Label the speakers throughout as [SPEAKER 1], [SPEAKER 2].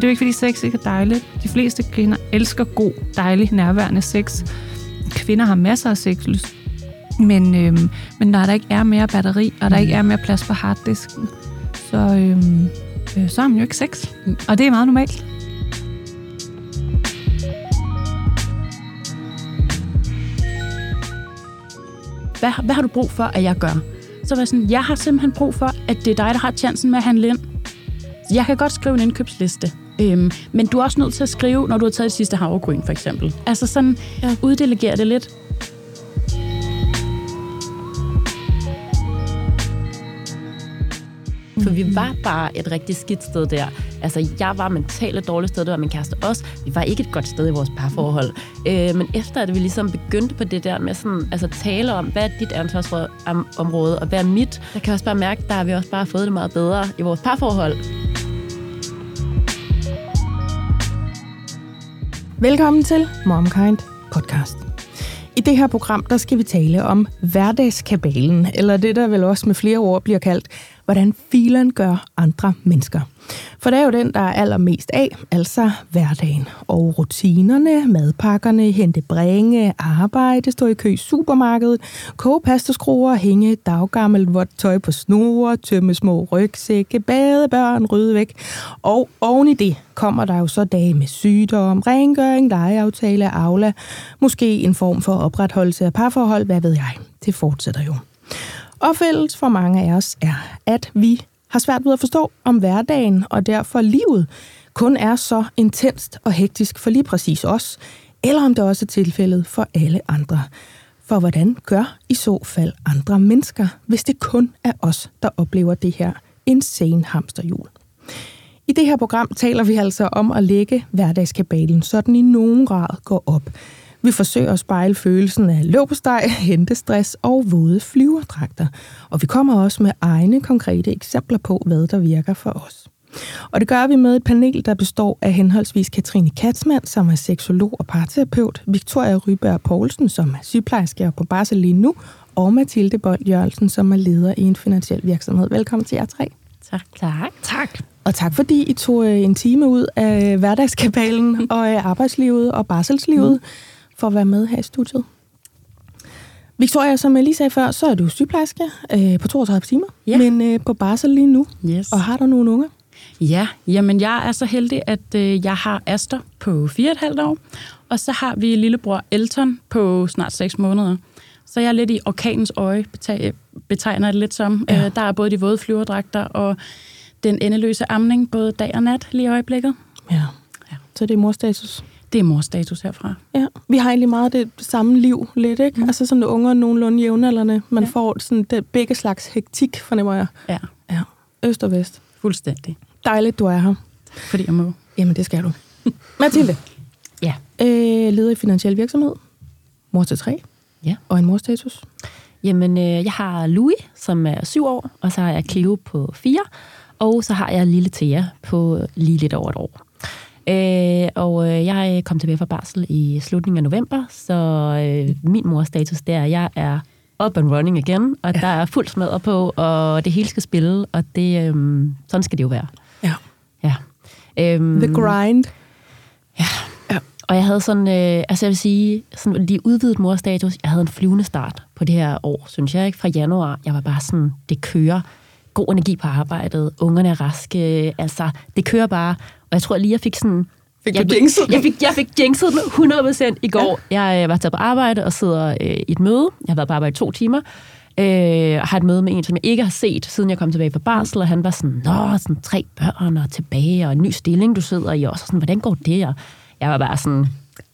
[SPEAKER 1] Og det er jo ikke, fordi sex ikke er dejligt. De fleste kvinder elsker god, dejlig, nærværende sex. Kvinder har masser af sexlyst. Men, øhm, men når der ikke er mere batteri, og der ikke er mere plads på harddisken, så, øhm, øh, så har man jo ikke sex. Og det er meget normalt.
[SPEAKER 2] Hvad, hvad har du brug for, at jeg gør? Så var jeg sådan, jeg har simpelthen brug for, at det er dig, der har chancen med at handle ind. Jeg kan godt skrive en indkøbsliste, øhm, men du er også nødt til at skrive, når du har taget det sidste havregryn, for eksempel. Altså sådan, ja. uddelegere det lidt. For vi var bare et rigtig skidt sted der. Altså, jeg var mentalt et dårligt sted, det var min kæreste også. Vi var ikke et godt sted i vores parforhold. Øh, men efter at vi ligesom begyndte på det der med sådan, altså tale om, hvad er dit ansvarsområde, og hvad er mit, der kan jeg også bare mærke, der har vi også bare fået det meget bedre i vores parforhold.
[SPEAKER 3] Velkommen til MomKind podcast. I det her program, der skal vi tale om hverdagskabalen, eller det, der vel også med flere ord bliver kaldt, hvordan filen gør andre mennesker. For det er jo den, der er allermest af, altså hverdagen. Og rutinerne, madpakkerne, hente bringe, arbejde, stå i kø i supermarkedet, koge pastaskruer, hænge daggammelt vådt tøj på snore, tømme små rygsække, bade børn, rydde væk. Og oven i det kommer der jo så dage med sygdom, rengøring, legeaftale, aula, måske en form for opretholdelse af parforhold, hvad ved jeg. Det fortsætter jo. Og fælles for mange af os er, at vi har svært ved at forstå, om hverdagen og derfor livet kun er så intenst og hektisk for lige præcis os, eller om det også er tilfældet for alle andre. For hvordan gør i så fald andre mennesker, hvis det kun er os, der oplever det her insane hamsterhjul? I det her program taler vi altså om at lægge hverdagskabalen, så den i nogen grad går op. Vi forsøger at spejle følelsen af løbesteg, hentestress og våde flyverdragter. Og vi kommer også med egne konkrete eksempler på, hvad der virker for os. Og det gør vi med et panel, der består af henholdsvis Katrine Katzmann, som er seksolog og parterapeut, Victoria Ryberg Poulsen, som er sygeplejerske på barsel lige nu, og Mathilde Bold Jørgensen, som er leder i en finansiel virksomhed. Velkommen til jer tre.
[SPEAKER 2] Tak.
[SPEAKER 1] Tak. Tak.
[SPEAKER 3] Og tak fordi I tog øh, en time ud af hverdagskabalen og af arbejdslivet og barselslivet. Mm for at være med her i studiet. Victoria, som jeg lige sagde før, så er du sygeplejerske øh, på 32 timer, ja. men øh, på barsel lige nu.
[SPEAKER 2] Yes.
[SPEAKER 3] Og har du nogle unger?
[SPEAKER 2] Ja, jamen jeg er så heldig, at øh, jeg har Aster på 4,5 år, og så har vi lillebror Elton på snart 6 måneder. Så jeg er lidt i orkanens øje, betegner det lidt som. Ja. Øh, der er både de våde flyverdragter og den endeløse amning, både dag og nat lige i øjeblikket.
[SPEAKER 3] Ja. ja. Så det er morstatus?
[SPEAKER 2] Det er morstatus herfra.
[SPEAKER 3] Ja, vi har egentlig meget det samme liv lidt, ikke? Mm. Altså sådan unger nogenlunde jævnaldrende. Man ja. får sådan det, begge slags hektik, fornemmer jeg.
[SPEAKER 2] Ja.
[SPEAKER 3] Ja, øst og vest.
[SPEAKER 2] Fuldstændig.
[SPEAKER 3] Dejligt, du er her.
[SPEAKER 2] Fordi jeg må.
[SPEAKER 3] Jamen, det skal du. Mathilde.
[SPEAKER 2] Ja.
[SPEAKER 3] Øh, leder i finansiel virksomhed. Mor til tre.
[SPEAKER 2] Ja.
[SPEAKER 3] Og en morstatus.
[SPEAKER 2] Jamen, øh, jeg har Louis, som er syv år, og så har jeg Cleo på fire, og så har jeg lille Thea på lige lidt over et år. Øh, og øh, jeg kom tilbage fra barsel i slutningen af november, så øh, min mors status der, jeg er up and running igen, og ja. der er fuld smadret på, og det hele skal spille, og det, øh, sådan skal det jo være.
[SPEAKER 3] Ja.
[SPEAKER 2] Ja.
[SPEAKER 3] Øhm, The grind.
[SPEAKER 2] Ja. ja. Og jeg havde sådan, øh, altså jeg vil sige, sådan lige udvidet morstatus, jeg havde en flyvende start på det her år, synes jeg, ikke? Fra januar, jeg var bare sådan, det kører, god energi på arbejdet, ungerne er raske, altså, det kører bare, og jeg tror lige, jeg fik sådan...
[SPEAKER 3] Fik
[SPEAKER 2] jeg,
[SPEAKER 3] du jinxet
[SPEAKER 2] jeg fik, jeg fik jinxet den 100% i går. Ja. Jeg var taget på arbejde og sidder øh, i et møde. Jeg har været på arbejde i to timer. Øh, har et møde med en, som jeg ikke har set, siden jeg kom tilbage fra barsel, og han var sådan, nå, sådan tre børn og tilbage, og en ny stilling, du sidder i også. Og sådan, hvordan går det? Og jeg var bare sådan,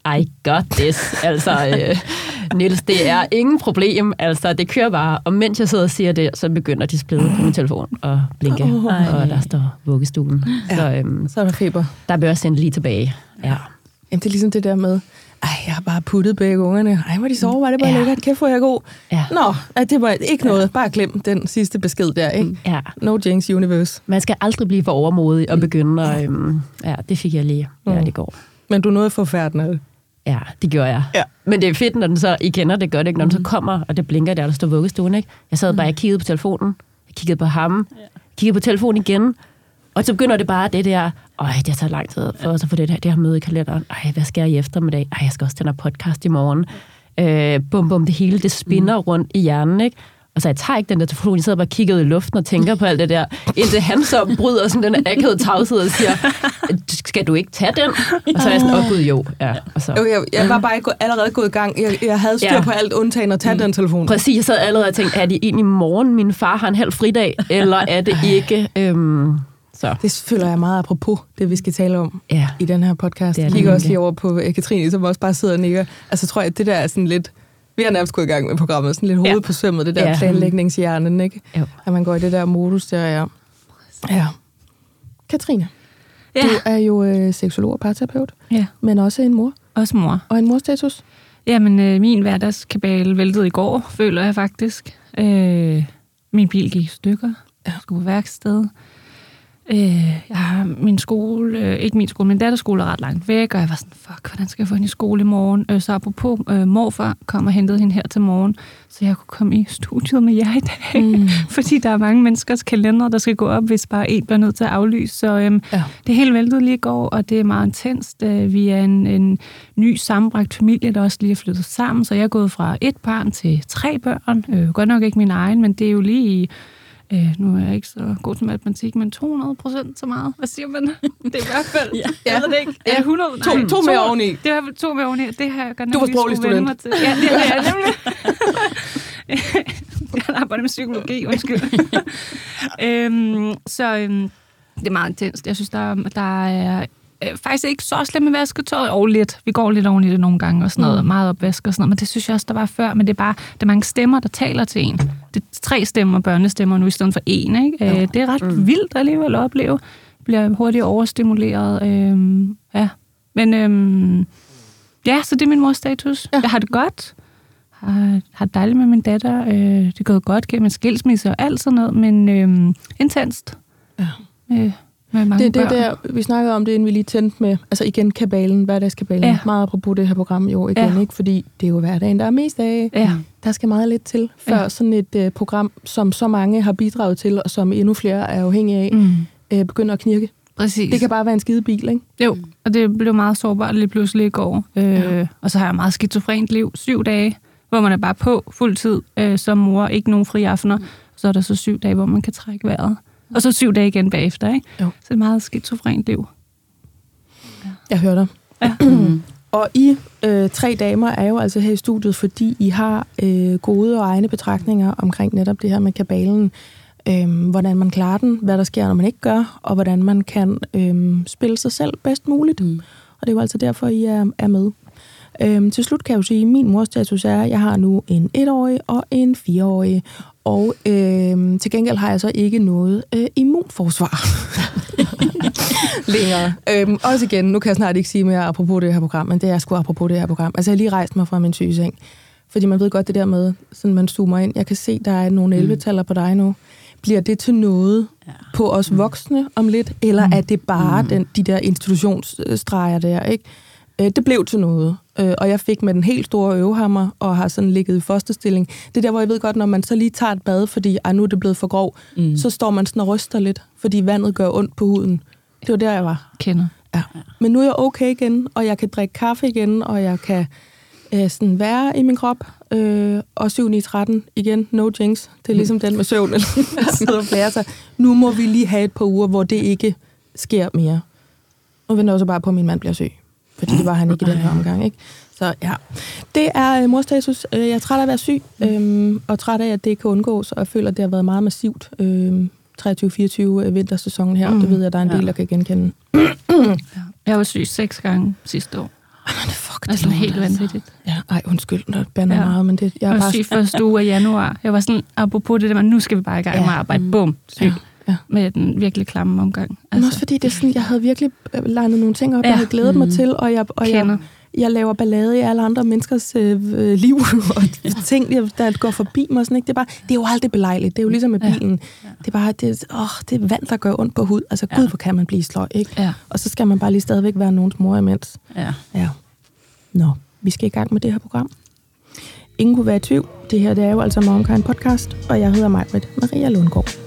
[SPEAKER 2] i got this. Altså, øh, Niels, det er ingen problem. Altså, det kører bare. Og mens jeg sidder og siger det, så begynder displayet på min telefon at blinke. Oh, og der står vuggestuen.
[SPEAKER 3] Ja, så, øhm, så er der feber.
[SPEAKER 2] Der bør jeg sende lige tilbage. Ja.
[SPEAKER 3] Jamen, det er ligesom det der med, ej, jeg har bare puttet begge ungerne. Ej, hvor de sover, var det bare ja. lækkert. Kæft, hvor jeg god.
[SPEAKER 2] Ja.
[SPEAKER 3] Nå, det var ikke noget. Ja. Bare glem den sidste besked der, ikke?
[SPEAKER 2] Ja.
[SPEAKER 3] No jinx universe.
[SPEAKER 2] Man skal aldrig blive for overmodig og begynde at... Øhm, ja, det fik jeg lige. Ja, mm. det går.
[SPEAKER 3] Men du nåede forfærdende.
[SPEAKER 2] Ja, det gjorde jeg.
[SPEAKER 3] Ja.
[SPEAKER 2] Men det er fedt, når den så, I kender det godt, ikke? når den så mm. kommer, og det blinker der, der står vuggestuen. Ikke? Jeg sad bare og kiggede på telefonen, jeg kiggede på ham, ja. kiggede på telefonen igen, Og så begynder det bare det der, øj, det har taget lang tid for os at få det her, det her møde i kalenderen. Ej, hvad skal jeg i eftermiddag? Ej, jeg skal også til en podcast i morgen. Øh, bum, bum, det hele, det spinner mm. rundt i hjernen, ikke? Og så jeg tager ikke den der telefon, jeg sidder bare og kigger i luften og tænker på alt det der, indtil han så bryder sådan den akavede tavshed og siger, skal du ikke tage den? Og så er jeg sådan, åh oh, gud, jo. Ja, og så.
[SPEAKER 3] Okay, jeg, var bare ikke allerede gået i gang. Jeg, jeg havde styr ja. på alt undtagen at tage mm. den telefon.
[SPEAKER 2] Præcis, jeg sad allerede og tænkte, er det egentlig morgen, min far har en halv fridag, eller er det ikke... Øhm, så.
[SPEAKER 3] Det føler jeg meget apropos, det vi skal tale om
[SPEAKER 2] ja.
[SPEAKER 3] i den her podcast. Jeg kigger også lige over på øh, Katrine, som også bare sidder og nikker. Altså tror jeg, det der er sådan lidt vi har nærmest gået i gang med programmet, sådan lidt hovedet ja. på svømmet, det der ja. planlægningshjernen, ikke? Jo. At man går i det der modus der, ja. Ja. Katrine, ja. du er jo øh, seksolog og parterapeut, ja. men også en mor.
[SPEAKER 1] Også mor.
[SPEAKER 3] Og en morstatus?
[SPEAKER 1] Jamen, øh, min hverdagskabale væltede i går, føler jeg faktisk. Øh, min bil gik i stykker. Jeg skulle på værksted. Øh, jeg har min skole, øh, ikke min skole, min datters skole er ret langt væk, og jeg var sådan, fuck, hvordan skal jeg få hende i skole i morgen? Øh, så apropos, øh, morfar kom og hentede hende her til morgen, så jeg kunne komme i studiet med jer i dag. Mm. Fordi der er mange menneskers kalender, der skal gå op, hvis bare en bliver nødt til at aflyse. Så øh, ja. det er helt væltet lige i går, og det er meget intenst. Øh, vi er en, en ny sammenbragt familie, der også lige er flyttet sammen, så jeg er gået fra et barn til tre børn. Øh, godt nok ikke min egen, men det er jo lige i Øh, nu er jeg ikke så god til matematik, men 200 procent så meget. Hvad siger man? Det er i hvert fald, ja. jeg ved det ikke, er 100?
[SPEAKER 3] To, nej, to, to mere oveni.
[SPEAKER 1] Det er i hvert fald to mere oveni. Det har jeg godt
[SPEAKER 3] Du var sproglig student.
[SPEAKER 1] Til. Ja, det er jeg nemlig. jeg arbejder med psykologi, undskyld. øhm, så øhm, det er meget intenst. Jeg synes, der, der er øh, faktisk ikke så slemt med vasketøjet. Og lidt. Vi går lidt oven i det nogle gange og sådan noget. Mm. Meget opvask og sådan noget. Men det synes jeg også, der var før. Men det er bare, det er mange stemmer, der taler til en. Det er tre stemmer, børnestemmer nu i stedet for en. Ikke? Øh, det er ret mm. vildt alligevel at opleve. Bliver hurtigt overstimuleret. Øh, ja. Men øh, ja, så det er min mors status. Ja. Jeg har det godt. Har, har det dejligt med min datter. Øh, det er gået godt gennem en skilsmisse og alt sådan noget. Men øh, intenst. Ja. Øh,
[SPEAKER 3] med mange det, det der, vi snakkede om det, inden vi lige tændte med, altså igen kabalen, hverdagskabalen. Ja. Meget apropos det her program jo igen, ja. ikke? Fordi det er jo hverdagen, der er mest af. Ja. Der skal meget lidt til, før ja. sådan et uh, program, som så mange har bidraget til, og som endnu flere er afhængige af, mm. uh, begynder at knirke.
[SPEAKER 1] Præcis.
[SPEAKER 3] Det kan bare være en skide bil, ikke?
[SPEAKER 1] Jo, og det blev meget sårbart lige pludselig i går. Øh, ja. Og så har jeg meget skizofrent liv. Syv dage, hvor man er bare på fuld tid øh, som mor. Ikke nogen fri aftener. Så er der så syv dage, hvor man kan trække vejret. Og så syv dage igen bagefter, ikke? Jo. Så det er meget skizofrent liv.
[SPEAKER 3] Ja. Jeg hører dig. Ja. og I øh, tre damer er jo altså her i studiet, fordi I har øh, gode og egne betragtninger omkring netop det her med kabalen. Øh, hvordan man klarer den, hvad der sker, når man ikke gør, og hvordan man kan øh, spille sig selv bedst muligt. Mm. Og det er jo altså derfor, I er, er med. Øhm, til slut kan jeg jo sige, at min mors status er, at jeg har nu en etårig og en fireårig, og øh, til gengæld har jeg så ikke noget øh, immunforsvar længere. Øhm, også igen, nu kan jeg snart ikke sige mere apropos det her program, men det er sgu apropos det her program. Altså, jeg har lige rejst mig fra min sygeseng. Fordi man ved godt det der med, sådan man zoomer ind. Jeg kan se, der er nogle 11 mm. på dig nu. Bliver det til noget ja. på os mm. voksne om lidt, eller mm. er det bare mm. den, de der institutionsstreger der, ikke? Øh, det blev til noget, øh, og jeg fik med den helt store øvehammer og har sådan ligget i fosterstilling. Det er der, hvor jeg ved godt, når man så lige tager et bad, fordi ej, nu er det blevet for grov, mm. så står man sådan og ryster lidt, fordi vandet gør ondt på huden. Det var der, jeg var.
[SPEAKER 1] Kender.
[SPEAKER 3] Ja. Men nu er jeg okay igen, og jeg kan drikke kaffe igen, og jeg kan øh, sådan være i min krop. Øh, og 7 9 13 igen, no jinx. Det er ligesom den med søvn, eller sig. Nu må vi lige have et par uger, hvor det ikke sker mere. Nu venter jeg så bare på, at min mand bliver syg fordi det var han ikke i den her omgang. Ikke? Så ja, det er uh, morstatus. Uh, jeg er træt af at være syg, um, og træt af, at det kan undgås, og jeg føler, at det har været meget massivt. Uh, 23-24 vintersæsonen her, mm. det ved jeg, der er en del, der kan genkende.
[SPEAKER 1] ja. Jeg var syg seks gange sidste år.
[SPEAKER 3] Men fuck,
[SPEAKER 1] det er sådan helt altså. vanvittigt.
[SPEAKER 3] Ja, ej, undskyld, når det bander ja. meget, men det...
[SPEAKER 1] Jeg, jeg var bare... syg første uge af januar. Jeg var sådan, apropos det der, nu skal vi bare i gang med at arbejde. Mm. Bum, syg. Ja ja. med den virkelig klamme omgang. Altså,
[SPEAKER 3] Men også fordi det er sådan, jeg havde virkelig øh, legnet nogle ting op, ja. jeg havde glædet mm. mig til, og jeg, og jeg, jeg laver ballade i alle andre menneskers øh, øh liv, og ting, der går forbi mig. Sådan, ikke? Det, er bare, det er jo aldrig belejligt. Det er jo ligesom med bilen. Ja. Ja. Det er bare det, åh, det er vand, der gør ondt på hud. Altså, ja. gud, hvor kan man blive sløj, ikke? Ja. Og så skal man bare lige stadigvæk være nogens mor imens. Ja. ja. Nå, vi skal i gang med det her program. Ingen kunne være i tvivl. Det her det er jo altså Momkind Podcast, og jeg hedder Majbrit Maria Lundgaard.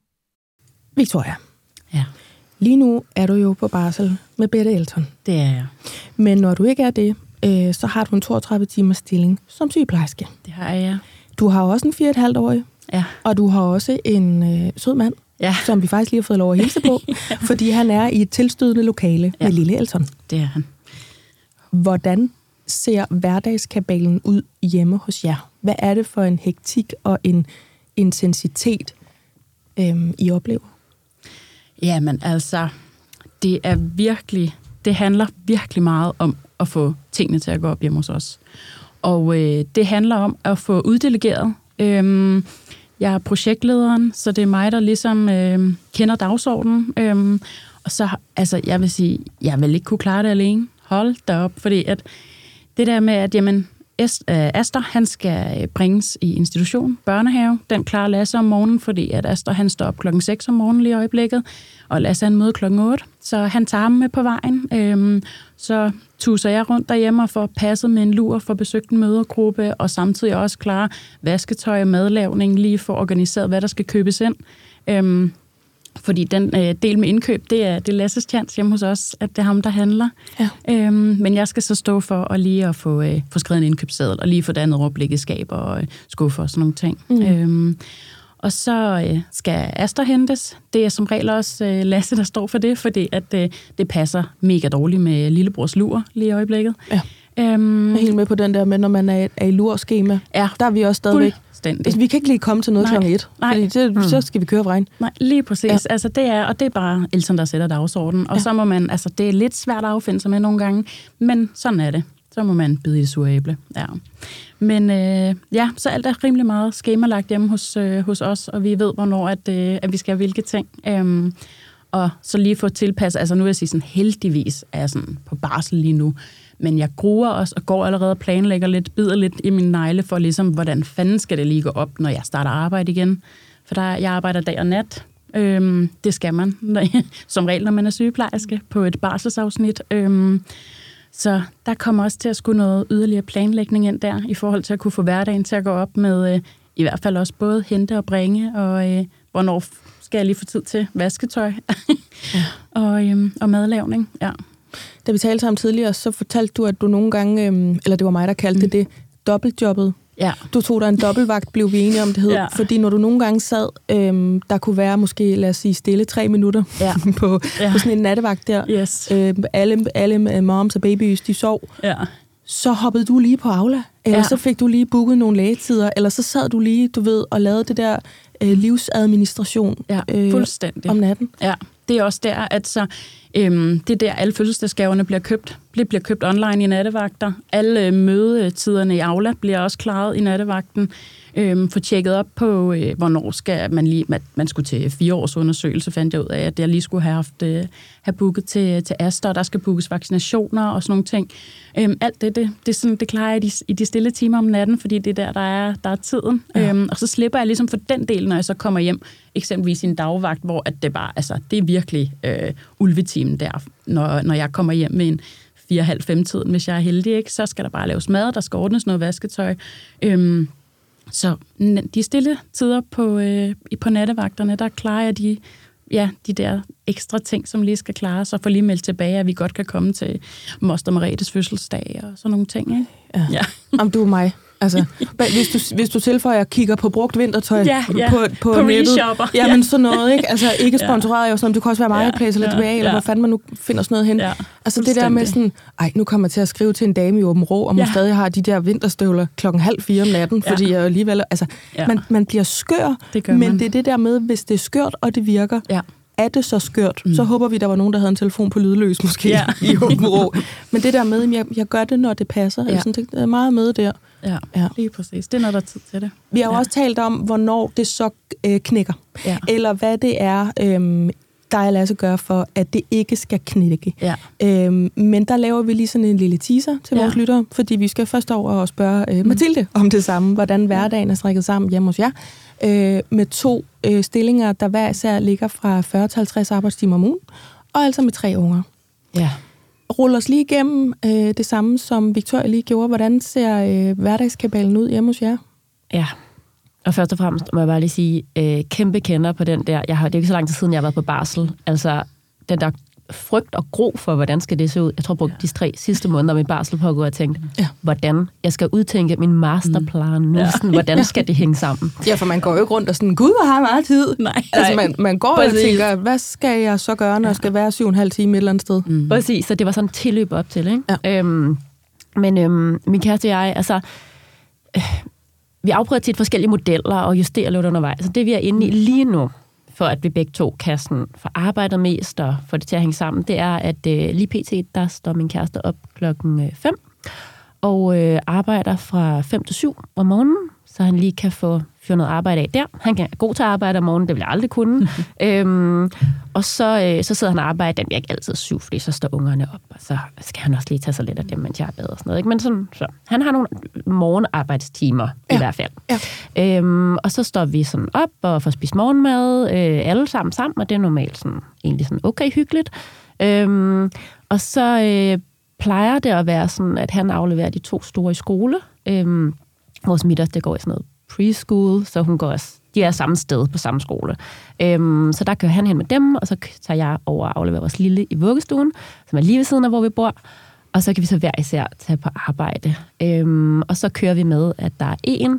[SPEAKER 3] Victoria,
[SPEAKER 4] Ja,
[SPEAKER 3] lige nu er du jo på barsel med Bette Elton.
[SPEAKER 4] det er jeg.
[SPEAKER 3] Men når du ikke er det, øh, så har du en 32 timers stilling som sygeplejerske.
[SPEAKER 4] Det har jeg.
[SPEAKER 3] Du har også en 4,5-årig,
[SPEAKER 4] Ja.
[SPEAKER 3] og du har også en øh, sød mand,
[SPEAKER 4] Ja,
[SPEAKER 3] som vi faktisk lige har fået lov at hilse på, fordi han er i et tilstødende lokale ja.
[SPEAKER 4] Ja.
[SPEAKER 3] med lille Elton.
[SPEAKER 4] det er han.
[SPEAKER 3] Hvordan ser hverdagskabalen ud hjemme hos jer? Hvad er det for en hektik og en intensitet, øhm, I oplever?
[SPEAKER 4] Jamen altså, det er virkelig, det handler virkelig meget om at få tingene til at gå op hjemme hos os. Og øh, det handler om at få uddelegeret. Øhm, jeg er projektlederen, så det er mig, der ligesom øh, kender dagsordenen. Øhm, og så, altså, jeg vil sige, jeg vil ikke kunne klare det alene. Hold da op, fordi at det der med, at jamen, Øh, Aster, han skal øh, bringes i institution, børnehave. Den klarer Lasse om morgenen, fordi at Aster, han står op klokken 6 om morgenen lige i øjeblikket, og Lasse han møder klokken 8, så han tager ham med på vejen. Øhm, så tuser jeg rundt derhjemme og får passet med en lur, for besøgt en mødergruppe, og samtidig også klare vasketøj og madlavning, lige for organiseret, hvad der skal købes ind. Øhm, fordi den øh, del med indkøb, det er, det er Lasses chance hjemme hos os, at det er ham, der handler.
[SPEAKER 3] Ja.
[SPEAKER 4] Øhm, men jeg skal så stå for at lige at få, øh, få skrevet en indkøbsseddel, og lige få dannet overblik i skab og øh, skuffer og sådan nogle ting. Mm. Øhm, og så øh, skal Aster hentes. Det er som regel også øh, Lasse, der står for det, fordi at, øh, det passer mega dårligt med lillebrors lur lige i øjeblikket.
[SPEAKER 3] Ja.
[SPEAKER 4] Øhm,
[SPEAKER 3] Jeg er helt med på den der med, når man er, er i lurskema.
[SPEAKER 4] ja,
[SPEAKER 3] Der er vi også stadigvæk.
[SPEAKER 4] fuldstændig.
[SPEAKER 3] Altså, vi kan ikke lige komme til noget klokken et,
[SPEAKER 4] Nej.
[SPEAKER 3] fordi det,
[SPEAKER 4] Mm.
[SPEAKER 3] så skal vi køre vejen.
[SPEAKER 4] Nej, lige præcis.
[SPEAKER 3] Ja.
[SPEAKER 4] Altså, det er, og det er bare Elton, der sætter dagsordenen. Og
[SPEAKER 3] ja.
[SPEAKER 4] så må man, altså det er lidt svært at affinde sig med nogle gange, men sådan er det. Så må man bide i det sure æble. Ja. Men øh, ja, så alt er rimelig meget skemalagt hjemme hos, øh, hos os, og vi ved, hvornår at, øh, at vi skal have hvilke ting. Øhm, og så lige få tilpasset, altså nu vil jeg sige sådan, heldigvis er jeg sådan på barsel lige nu, men jeg gruer også og går allerede og planlægger lidt, bider lidt i min negle for ligesom, hvordan fanden skal det lige gå op, når jeg starter arbejde igen. For der, jeg arbejder dag og nat. Øhm, det skal man, som regel, når man er sygeplejerske på et barselsafsnit. Øhm, så der kommer også til at skulle noget yderligere planlægning ind der, i forhold til at kunne få hverdagen til at gå op med, øh, i hvert fald også både hente og bringe, og øh, hvornår skal jeg lige få tid til vasketøj ja. og, øhm, og madlavning. Ja.
[SPEAKER 3] Da vi talte sammen tidligere, så fortalte du, at du nogle gange, øhm, eller det var mig, der kaldte mm. det det, dobbeltjobbet.
[SPEAKER 4] Ja.
[SPEAKER 3] Du tog dig en dobbeltvagt, blev vi enige om det hed.
[SPEAKER 4] Ja.
[SPEAKER 3] Fordi når du nogle gange sad, øhm, der kunne være måske, lad os sige, stille tre minutter
[SPEAKER 4] Ja.
[SPEAKER 3] på,
[SPEAKER 4] Ja.
[SPEAKER 3] på sådan en nattevagt der.
[SPEAKER 4] Yes.
[SPEAKER 3] Øhm, alle, alle moms og babies, de sov.
[SPEAKER 4] Ja.
[SPEAKER 3] Så hoppede du lige på Aula, eller ja. Så fik du lige booket nogle lægetider, eller så sad du lige, du ved, og lavede det der øh, livsadministration
[SPEAKER 4] Ja,
[SPEAKER 3] øh,
[SPEAKER 4] fuldstændig.
[SPEAKER 3] om natten.
[SPEAKER 4] Ja, det er også der, at så, øhm, det er der, alle fødselsdagsgaverne bliver købt. Det bliver købt online i nattevagter. Alle øh, mødetiderne i Aula bliver også klaret i nattevagten. Øhm, få tjekket op på, øh, hvornår skal man lige... Man, man skulle til fire års undersøgelse, fandt jeg ud af, at jeg lige skulle have haft øh, have booket til, til Aster, der skal bookes vaccinationer og sådan nogle ting. Øhm, alt det, det, det, sådan, det klarer jeg i de, i de stille timer om natten, fordi det er der, der er, der er tiden.
[SPEAKER 3] Ja.
[SPEAKER 4] Øhm, og så slipper jeg ligesom for den del, når jeg så kommer hjem, eksempelvis i en dagvagt, hvor at det bare, altså, det er virkelig øh, ulvetimen der, når, når jeg kommer hjem med en 4-5 tiden, hvis jeg er heldig, ikke? så skal der bare laves mad, der skal ordnes noget vasketøj. Øhm, så de stille tider på, øh, i- på nattevagterne, der klarer jeg de, ja, de der ekstra ting, som lige skal klares, og få lige meldt tilbage, at vi godt kan komme til Moster Maretes fødselsdag og sådan nogle ting. Ikke?
[SPEAKER 3] Ja.
[SPEAKER 4] Ja.
[SPEAKER 3] Om du er mig. Altså, hvis du, hvis du tilføjer kigger på brugt vintertøj
[SPEAKER 2] Ja, ja.
[SPEAKER 3] på, på,
[SPEAKER 2] På
[SPEAKER 3] nettet.
[SPEAKER 2] reshopper.
[SPEAKER 3] Jamen
[SPEAKER 2] Ja.
[SPEAKER 3] sådan noget, ikke? Altså ikke sponsoreret jo sådan noget. Det kunne også være Marketplace eller
[SPEAKER 2] Ja,
[SPEAKER 3] DBA, eller
[SPEAKER 2] ja.
[SPEAKER 3] hvor fanden man nu finder sådan noget hen.
[SPEAKER 2] Ja,
[SPEAKER 3] altså det der med sådan, ej, nu kommer jeg til at skrive til en dame i Åben Rå, om hun
[SPEAKER 2] Ja.
[SPEAKER 3] stadig har de der vinterstøvler klokken halv fire om natten,
[SPEAKER 2] Ja.
[SPEAKER 3] fordi jeg alligevel, altså,
[SPEAKER 2] Ja.
[SPEAKER 3] man, man bliver skør,
[SPEAKER 2] Det
[SPEAKER 3] men
[SPEAKER 2] man.
[SPEAKER 3] det er det der med, hvis det er skørt, og det virker,
[SPEAKER 2] Ja.
[SPEAKER 3] er det så skørt, mm. så håber vi, der var nogen, der havde en telefon på lydløs måske
[SPEAKER 2] Ja.
[SPEAKER 3] i Åben Rå. Men det der med, at jeg, jeg gør det, når det passer, ja.
[SPEAKER 2] Ja.
[SPEAKER 3] sådan, det er meget med der.
[SPEAKER 2] Ja,
[SPEAKER 3] Ja.
[SPEAKER 2] lige præcis. Det er, når der er tid til det.
[SPEAKER 3] Vi har jo
[SPEAKER 2] Ja.
[SPEAKER 3] også talt om, hvornår det så øh, knækker.
[SPEAKER 2] Ja.
[SPEAKER 3] Eller hvad det er, øhm, dig og Lasse gør for, at det ikke skal knække.
[SPEAKER 2] Ja.
[SPEAKER 3] Øhm, men der laver vi lige sådan en lille teaser til
[SPEAKER 2] Ja.
[SPEAKER 3] vores lyttere, fordi vi skal først over og spørge øh, Mathilde om det samme, hvordan hverdagen er strikket sammen hjemme hos jer, øh, med to øh, stillinger, der hver især ligger fra 40 til 50 arbejdstimer om ugen, og altså med tre unger.
[SPEAKER 2] Ja
[SPEAKER 3] rulle os lige igennem øh, det samme, som Victoria lige gjorde. Hvordan ser øh, hverdagskabalen ud hjemme hos jer?
[SPEAKER 2] Ja. Og først og fremmest må jeg bare lige sige, øh, kæmpe kender på den der. Jeg har, det er ikke så lang tid siden, jeg har været på barsel. Altså, den der frygt og gro for, hvordan skal det se ud. Jeg tror, jeg brugte de tre sidste måneder med barsel på at gå og tænke,
[SPEAKER 3] Ja.
[SPEAKER 2] hvordan jeg skal udtænke min masterplan nu. Ja. Sådan, hvordan skal det hænge sammen?
[SPEAKER 3] Ja, for man går jo ikke rundt og sådan, gud, hvor har jeg meget tid.
[SPEAKER 2] Nej.
[SPEAKER 3] Altså, man, man går og
[SPEAKER 2] Præcis.
[SPEAKER 3] tænker, hvad skal jeg så gøre, når jeg skal være syv og en halv time et eller andet sted?
[SPEAKER 2] Mm. Præcis, så det var sådan en tilløb op til, ikke?
[SPEAKER 3] Ja.
[SPEAKER 2] Øhm, men øhm, min kæreste og jeg, altså, øh, vi afprøver tit forskellige modeller og justerer lidt undervejs. Så det vi er inde i lige nu, for at vi begge to kan sådan, få arbejdet mest og få det til at hænge sammen, det er, at øh, lige pt. der står min kæreste op klokken øh, 5 og øh, arbejder fra 5 til 7 om morgenen, så han lige kan få fyre noget arbejde af der. Han kan er god til at arbejde om morgenen, det vil jeg aldrig kunne. øhm, og så, øh, så sidder han og arbejder, den bliver ikke altid syv, fordi så står ungerne op, og så skal han også lige tage sig lidt af dem, mens jeg er bad og sådan noget. Ikke? Men sådan, så, han har nogle morgenarbejdstimer ja. I hvert fald.
[SPEAKER 3] Ja.
[SPEAKER 2] Øhm, og så står vi sådan op og får spist morgenmad, øh, alle sammen sammen, og det er normalt sådan, egentlig sådan okay hyggeligt. Øhm, og så øh, plejer det at være sådan, at han afleverer de to store i skole. Øhm, vores midterste går i sådan noget preschool, så hun går også, de er samme sted på samme skole. Øhm, så der kører han hen med dem, og så tager jeg over og afleverer vores lille i vuggestuen, som er lige ved siden af, hvor vi bor. Og så kan vi så hver især tage på arbejde. Øhm, og så kører vi med, at der er en,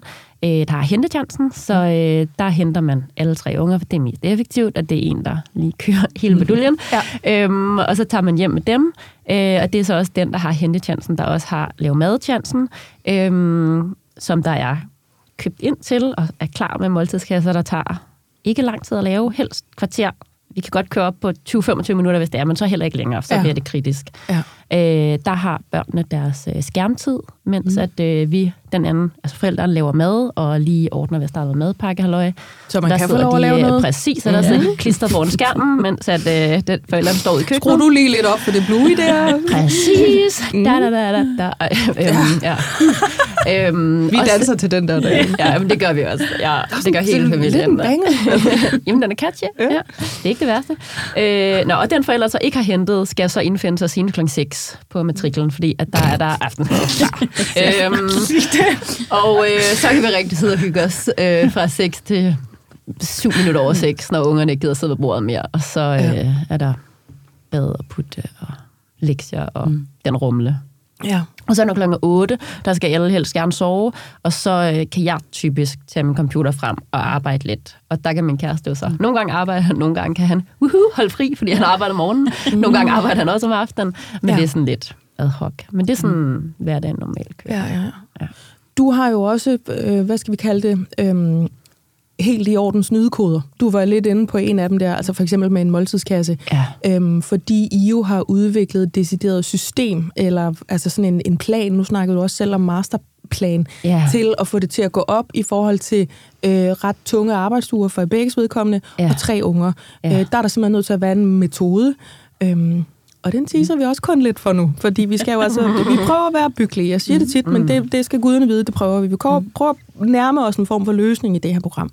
[SPEAKER 2] øh, der har hentechancen, så øh, der henter man alle tre unger, for det er mest effektivt, og det er en, der lige kører hele meduljen.
[SPEAKER 3] Ja.
[SPEAKER 2] Øhm, og så tager man hjem med dem, øh, og det er så også den, der har hentechancen, der også har lavet madchancen, øhm, som der er købt ind til og er klar med måltidskasser, der tager ikke lang tid at lave, helst kvarter. Vi kan godt køre op på 20-25 minutter, hvis det er, men så heller ikke længere, så
[SPEAKER 3] Ja.
[SPEAKER 2] bliver det kritisk.
[SPEAKER 3] Ja.
[SPEAKER 2] Øh, der har børnene deres øh, skærmtid, mens mm. at øh, vi, den anden, altså forældrene laver mad, og lige ordner, hvis der er noget madpakke, halløj.
[SPEAKER 3] Så man
[SPEAKER 2] der
[SPEAKER 3] kan få lov at lave
[SPEAKER 2] øh,
[SPEAKER 3] noget?
[SPEAKER 2] Præcis, og der sidder de klistret foran skærmen, mens at øh, den, forældrene står i køkkenet.
[SPEAKER 3] Skru du lige lidt op for det blue der.
[SPEAKER 2] Præcis. Da, da, da, da, da. Ej, Øhm, ja. øhm,
[SPEAKER 3] Vi danser til den der dag.
[SPEAKER 2] Ja, men det gør vi også. Ja, det gør hele familien.
[SPEAKER 3] banger.
[SPEAKER 2] Jamen, den er catchy. Ja. ja. Det er ikke det værste. Øh, nå, og den forælder så ikke har hentet, skal så indfinde sig sine kl. 6 på matriklen, fordi at der er der aftensmad klar. øhm, og øh, så kan vi rigtig sidde og hygge os øh, fra 6 til 7 minutter over 6, når ungerne ikke gider sidde ved bordet mere. Og så øh,
[SPEAKER 3] Ja.
[SPEAKER 2] er der bad og putte og lektier og mm. den rumle.
[SPEAKER 3] Ja.
[SPEAKER 2] Og så når klokken 8, der skal alle helst gerne sove, og så øh, kan jeg typisk tage min computer frem og arbejde lidt. Og der kan min kæreste jo så. Nogle gange arbejder han, nogle gange kan han woohoo, holde fri, fordi han arbejder om morgenen. Nogle gange arbejder han også om aftenen, men
[SPEAKER 3] Ja.
[SPEAKER 2] det er sådan lidt ad hoc. Men det er sådan mm. hverdagen normalt kører.
[SPEAKER 3] Ja, ja,
[SPEAKER 2] Ja.
[SPEAKER 3] Du har jo også, øh, hvad skal vi kalde det, øhm, helt i orden snydekoder. Du var lidt inde på en af dem der, altså for eksempel med en måltidskasse.
[SPEAKER 2] Ja.
[SPEAKER 3] Øhm, fordi I jo har udviklet et decideret system, eller altså sådan en, en plan, nu snakkede du også selv om masterplan,
[SPEAKER 2] Ja.
[SPEAKER 3] til at få det til at gå op i forhold til øh, ret tunge arbejdsuger for begge vedkommende,
[SPEAKER 2] Ja.
[SPEAKER 3] og tre unger.
[SPEAKER 2] Ja.
[SPEAKER 3] Øh, der er der simpelthen nødt til at være en metode. Øhm, og den teaser vi også kun lidt for nu, fordi vi skal jo altså, vi prøver at være byggelige. Jeg siger det tit, men det, det skal guderne vide, det prøver vi. Vi prøver, prøver at nærme os en form for løsning i det her program.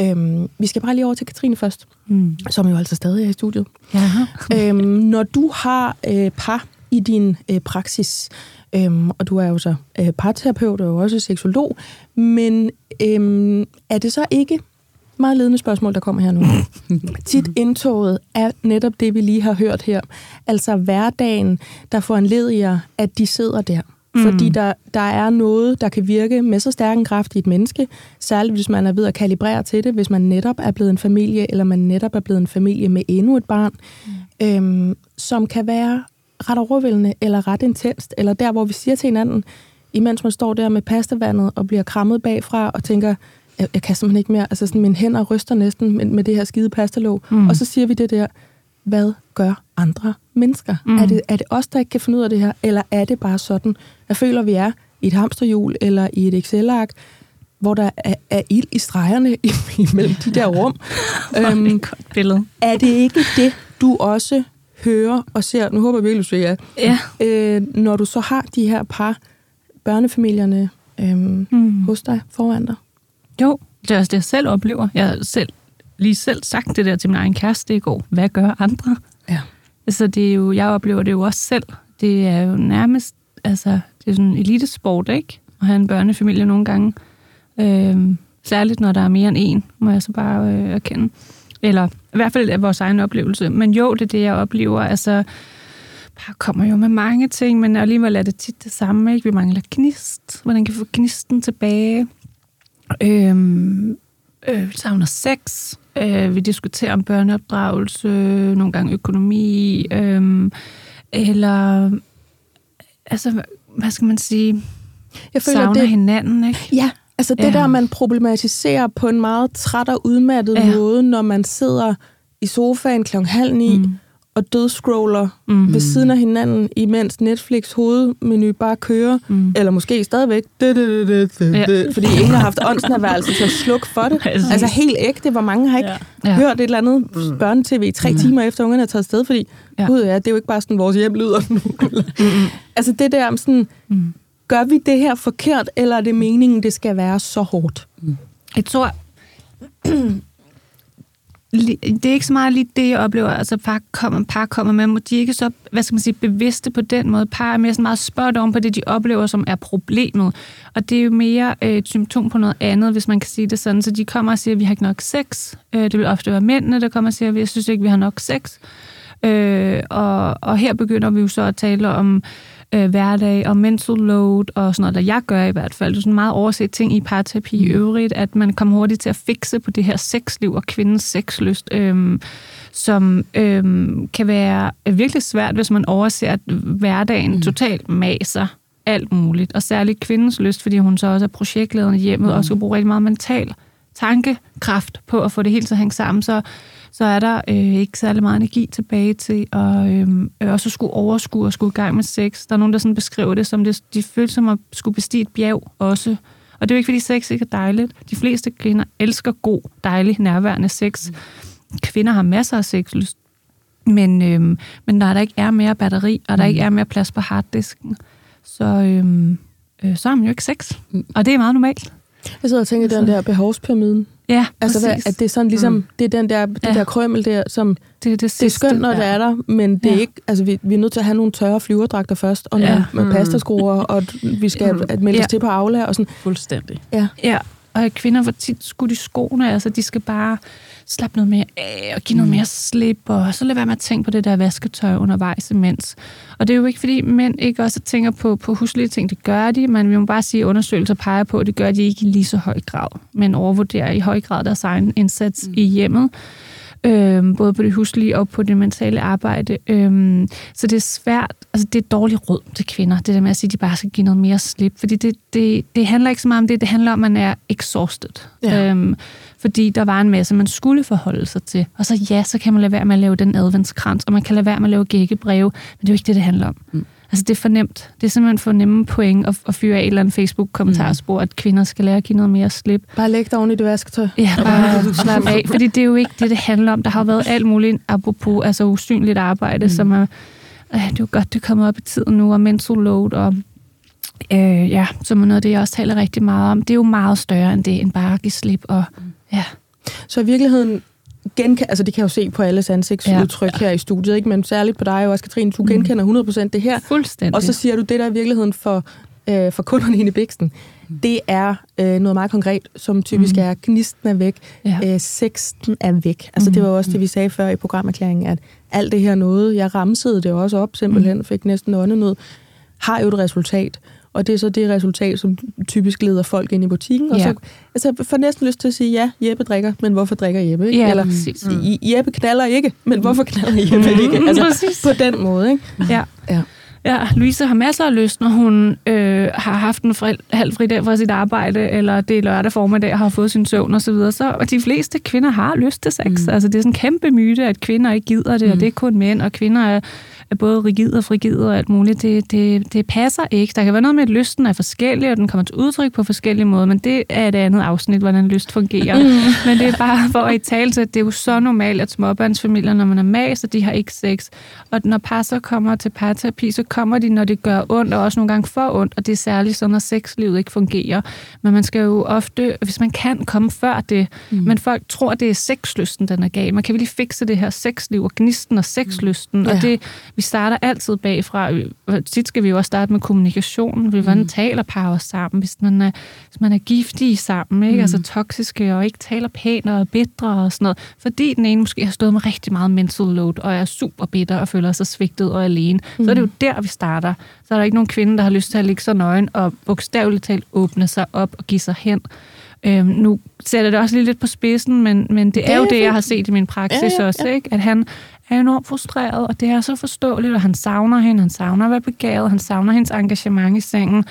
[SPEAKER 3] Øhm, vi skal bare lige over til Katrine først, mm. som jo altså stadig er i studiet.
[SPEAKER 2] Ja.
[SPEAKER 3] øhm, når du har øh, par i din øh, praksis, øhm, og du er jo så øh, parterapeut og også seksolog, men øhm, er det så ikke meget ledende spørgsmål, der kommer her nu. Tit indtoget er netop det, vi lige har hørt her. Altså hverdagen, der foranlediger, at de sidder der. Mm. Fordi der, der er noget, der kan virke med så stærk en kraft i et menneske, særligt hvis man er ved at kalibrere til det, hvis man netop er blevet en familie, eller man netop er blevet en familie med endnu et barn, mm. øhm, som kan være ret overvældende, eller ret intenst, eller der, hvor vi siger til hinanden, imens man står der med pastavandet og bliver krammet bagfra og tænker, jeg, jeg kan simpelthen ikke mere, altså sådan, mine hænder ryster næsten med, med det her skide pastalåg, mm. og så siger vi det der, hvad gør andre mennesker? Mm. Er, det, er det os, der ikke kan finde ud af det her, eller er det bare sådan, jeg føler, vi er i et hamsterhjul eller i et Excel-ark, hvor der er, er ild i stregerne imellem de der rum.
[SPEAKER 1] øhm, et godt billede.
[SPEAKER 3] Er det ikke det, du også hører og ser, nu håber jeg virkelig, du siger
[SPEAKER 1] ja,
[SPEAKER 3] ja. Øh, når du så har de her par, børnefamilierne øhm, mm. hos dig foran dig?
[SPEAKER 1] Jo, det er også det, jeg selv oplever. Jeg har selv, lige selv sagt det der til min egen kæreste i går. Hvad gør andre?
[SPEAKER 3] Ja.
[SPEAKER 1] Altså, det er jo, jeg oplever det jo også selv. Det er jo nærmest, altså, det er sådan en elitesport, ikke? At have en børnefamilie nogle gange. Øhm, særligt, når der er mere end en, må jeg så bare øh, erkende. Eller i hvert fald af vores egen oplevelse. Men jo, det er det, jeg oplever. Altså, bare kommer jo med mange ting, men alligevel er det tit det samme. Ikke? Vi mangler gnist. Hvordan kan vi få gnisten tilbage? Øhm, øh, savner sex. Øh, vi diskuterer om børneopdragelse, nogle gange økonomi, øh, eller altså, hvad skal man sige?
[SPEAKER 3] Jeg føler,
[SPEAKER 1] savner
[SPEAKER 3] det,
[SPEAKER 1] hinanden, ikke?
[SPEAKER 3] Ja, altså det
[SPEAKER 1] Ja.
[SPEAKER 3] der, man problematiserer på en meget træt og udmattet
[SPEAKER 1] Ja.
[SPEAKER 3] måde, når man sidder i sofaen kl. halv ni mm. Og dødscroller mm. ved siden af hinanden, imens Netflix hovedmenu bare kører, mm. eller måske stadigvæk, det, det, det, det,
[SPEAKER 1] Ja.
[SPEAKER 3] det, fordi ingen har haft åndsnærværelse til at slukke for det.
[SPEAKER 1] Præcis.
[SPEAKER 3] altså helt ægte, hvor mange har ikke
[SPEAKER 2] Ja.
[SPEAKER 3] hørt et eller andet børnetv i tre timer efter ungerne er taget afsted, fordi
[SPEAKER 1] Ja.
[SPEAKER 3] gud ja, det er jo ikke bare sådan, vores hjem lyder nu. altså det der om sådan,
[SPEAKER 1] Mm.
[SPEAKER 3] gør vi det her forkert, eller er det meningen, det skal være så hårdt?
[SPEAKER 1] Jeg tror, det er ikke så meget lige det, jeg oplever. Altså, par kommer, par kommer med, de er ikke så, hvad skal man sige, bevidste på den måde. Par er mere sådan meget spørgt om på det, de oplever, som er problemet. Og det er jo mere øh, et symptom på noget andet, hvis man kan sige det sådan. Så de kommer og siger, at vi har ikke nok sex. Øh, det vil ofte være mændene, der kommer og siger, at jeg synes ikke, vi har nok sex. Øh, og, og her begynder vi jo så at tale om øh, hverdag og mental load og sådan noget, der jeg gør i hvert fald. Det er sådan meget overset ting i parterapi i øvrigt, at man kommer hurtigt til at fikse på det her sexliv og kvindens sexlyst, øhm, som øhm, kan være virkelig svært, hvis man overser, at hverdagen mm. totalt maser alt muligt. Og særligt kvindens lyst, fordi hun så også er projektlederen i hjemmet, mm. og skal bruge rigtig meget mental tankekraft på at få det hele til at hænge sammen, så, så er der øh, ikke særlig meget energi tilbage til at øh, øh, også skulle overskue og skulle i gang med sex. Der er nogen, der sådan beskriver det som, det, de føler som at skulle bestige et bjerg også. Og det er jo ikke, fordi sex ikke er dejligt. De fleste kvinder elsker god, dejlig, nærværende sex. Kvinder har masser af sexlyst. Men, øh, men når der ikke er mere batteri, og der ikke er mere plads på harddisken, så, øh, øh, så har man jo ikke sex. Og det er meget normalt.
[SPEAKER 3] Jeg sidder og tænker, den der behovspyramiden.
[SPEAKER 1] Ja,
[SPEAKER 3] Altså, hvad, at det er sådan ligesom, mm. det er den der, det
[SPEAKER 1] Ja.
[SPEAKER 3] der krømmel der, som,
[SPEAKER 1] det, er det,
[SPEAKER 3] det er
[SPEAKER 1] sidste.
[SPEAKER 3] skønt, når det er der, men det er
[SPEAKER 1] Ja.
[SPEAKER 3] ikke, altså vi, vi er nødt til at have nogle tørre flyverdragter først, og
[SPEAKER 1] Ja.
[SPEAKER 3] nogle med pastaskruer, og vi skal at melde os
[SPEAKER 1] Ja.
[SPEAKER 3] til på Aula, og sådan.
[SPEAKER 2] Fuldstændig.
[SPEAKER 3] Ja.
[SPEAKER 1] Ja, og kvinder får tit skudt i skoene, altså de skal bare slappe noget mere af og give noget mere slip, og så lade være med at tænke på det der vasketøj undervejs imens. Og det er jo ikke, fordi mænd ikke også tænker på, på huslige ting, det gør de, men vi må bare sige, at undersøgelser peger på, at det gør de ikke i lige så høj grad, men overvurderer i høj grad deres egen indsats mm. i hjemmet. Øhm, både på det huslige og på det mentale arbejde. Øhm, så det er svært, altså det er dårligt råd til kvinder, det der med at sige, at de bare skal give noget mere slip, fordi det, det, det handler ikke så meget om det, det handler om, at man er exhausted.
[SPEAKER 3] Ja.
[SPEAKER 1] Øhm, fordi der var en masse, man skulle forholde sig til. Og så ja, så kan man lade være med at lave den adventskrans, og man kan lade være med at lave gækkebreve, men det er jo ikke det, det handler om. Mm. Altså det er for nemt. Det er simpelthen for nemme point at, at fyre af et eller andet Facebook-kommentarspor, at kvinder skal lære at give noget mere slip.
[SPEAKER 3] Bare læg dig oven i det vasketøj.
[SPEAKER 1] Ja, bare slap af, fordi det er jo ikke det, det handler om. Der har jo været alt muligt, apropos altså usynligt arbejde, mm. som er, øh, det er jo godt, det kommer op i tiden nu, og mental load, og øh, ja, som er noget af det, jeg også taler rigtig meget om. Det er jo meget større end det, end bare at give slip, og ja.
[SPEAKER 3] Så i virkeligheden, genka- altså det kan jeg jo se på alles ansigtsudtryk ja. her i studiet, ikke? men særligt på dig og også, Katrine, du genkender 100% det her.
[SPEAKER 1] Fuldstændig.
[SPEAKER 3] Og så siger du, det der er i virkeligheden for, øh, for kunderne inde i Bæksten, det er øh, noget meget konkret, som typisk
[SPEAKER 1] Mm.
[SPEAKER 3] er, gnisten er væk,
[SPEAKER 1] Ja.
[SPEAKER 3] øh, sexten er væk. Altså det var også det, vi sagde før i programerklæringen, at alt det her noget, jeg ramsede det også op simpelthen, fik næsten åndenød, har jo et resultat. Og det er så det resultat, som typisk leder folk ind i butikken. Og
[SPEAKER 1] Ja.
[SPEAKER 3] så altså, jeg får næsten lyst til at sige, ja, Jeppe drikker, men hvorfor drikker Jeppe? Ikke?
[SPEAKER 1] Ja,
[SPEAKER 3] Eller. "I- Jeppe knaller ikke, men hvorfor knaller Jeppe ikke? Altså,
[SPEAKER 1] Præcis.
[SPEAKER 3] på den måde, ikke?
[SPEAKER 1] Ja.
[SPEAKER 3] Ja.
[SPEAKER 1] Ja, Louise har masser af lyst, når hun øh, har haft en fri, halv fridag fra sit arbejde, eller det er lørdag formiddag og har fået sin søvn osv. Så, videre. så og de fleste kvinder har lyst til sex. Mm. Altså, det er sådan en kæmpe myte, at kvinder ikke gider det, mm. og det er kun mænd, og kvinder er, er både rigide og frigide og alt muligt. Det, det, det passer ikke. Der kan være noget med, at lysten er forskellig, og den kommer til udtryk på forskellige måder, men det er et andet afsnit, hvordan lyst fungerer. Mm. Men det er bare for at i tale til, at det er jo så normalt, at småbørnsfamilier, når man er mas, og de har ikke sex. Og når par så kommer til parterapi, så kommer de, når det gør ondt, og også nogle gange for ondt, og det er særligt så, når sexlivet ikke fungerer. Men man skal jo ofte, hvis man kan, komme før det. Mm. Men folk tror, det er sexlysten, den er gal. Man kan virkelig fikse det her sexliv og gnisten og sexlysten. Mm.
[SPEAKER 3] Ja.
[SPEAKER 1] Og det, vi starter altid bagfra. Tit skal vi jo også starte med kommunikation. Hvordan mm. taler par også sammen, hvis man er, hvis man er giftige sammen, ikke? Mm. altså toksiske, og ikke taler pænt og bitre og sådan noget. Fordi den ene måske har stået med rigtig meget mental load, og er super bitter og føler sig svigtet og alene. Mm. Så er det jo der, vi starter. Så er der ikke nogen kvinde, der har lyst til at ligge så nøgen og bogstaveligt talt åbne sig op og give sig hen. Øhm, nu sætter det også lige lidt på spidsen, men, men det, det er jo det, jeg har set i min praksis
[SPEAKER 3] Ja, ja,
[SPEAKER 1] også,
[SPEAKER 3] ja.
[SPEAKER 1] ikke? at han er enormt frustreret, og det er så forståeligt, og han savner hende, han savner at være begavet, han savner hendes engagement i sengen,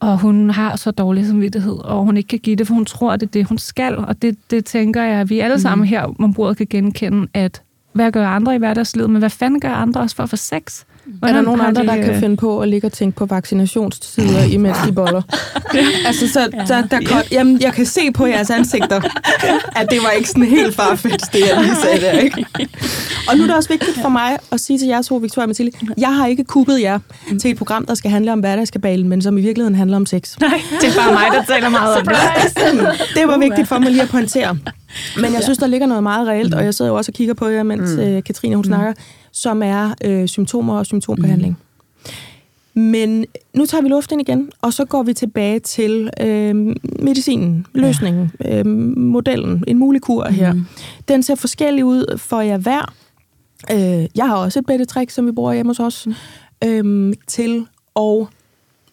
[SPEAKER 1] og hun har så dårlig samvittighed, og hun ikke kan give det, for hun tror, det er det, hun skal, og det, det tænker jeg, at vi alle sammen her om bordet kan genkende, at hvad gør andre i hverdagslivet, men hvad fanden gør andre også for at få sex?
[SPEAKER 3] Er der nogen andre,
[SPEAKER 1] de,
[SPEAKER 3] der kan finde på at ligge og tænke på vaccinationstider, imens de boller? altså, så, så der kom, jamen, jeg kan se på jeres ansigter, at det var ikke sådan helt farfetch, det jeg lige sagde der, ikke? Og nu er det også vigtigt for mig at sige til jer to, Victoria og Mathilde, jeg har ikke kuppet jer til et program, der skal handle om hverdagskabalen, men som i virkeligheden handler om sex.
[SPEAKER 1] Nej, det er bare mig, der taler meget om det.
[SPEAKER 3] Det var vigtigt for mig lige at pointere. Men jeg synes, der ligger noget meget reelt, og jeg sidder jo også og kigger på jer, mens øh, Katrine hun snakker, som er øh, symptomer og symptombehandling. Men nu tager vi luften igen, og så går vi tilbage til øh, medicinen, løsningen, øh, modellen, en mulig kur her. Den ser forskellig ud for jer hver. Øh, jeg har også et bedretrik, som vi bruger hjemme hos os, øh, til at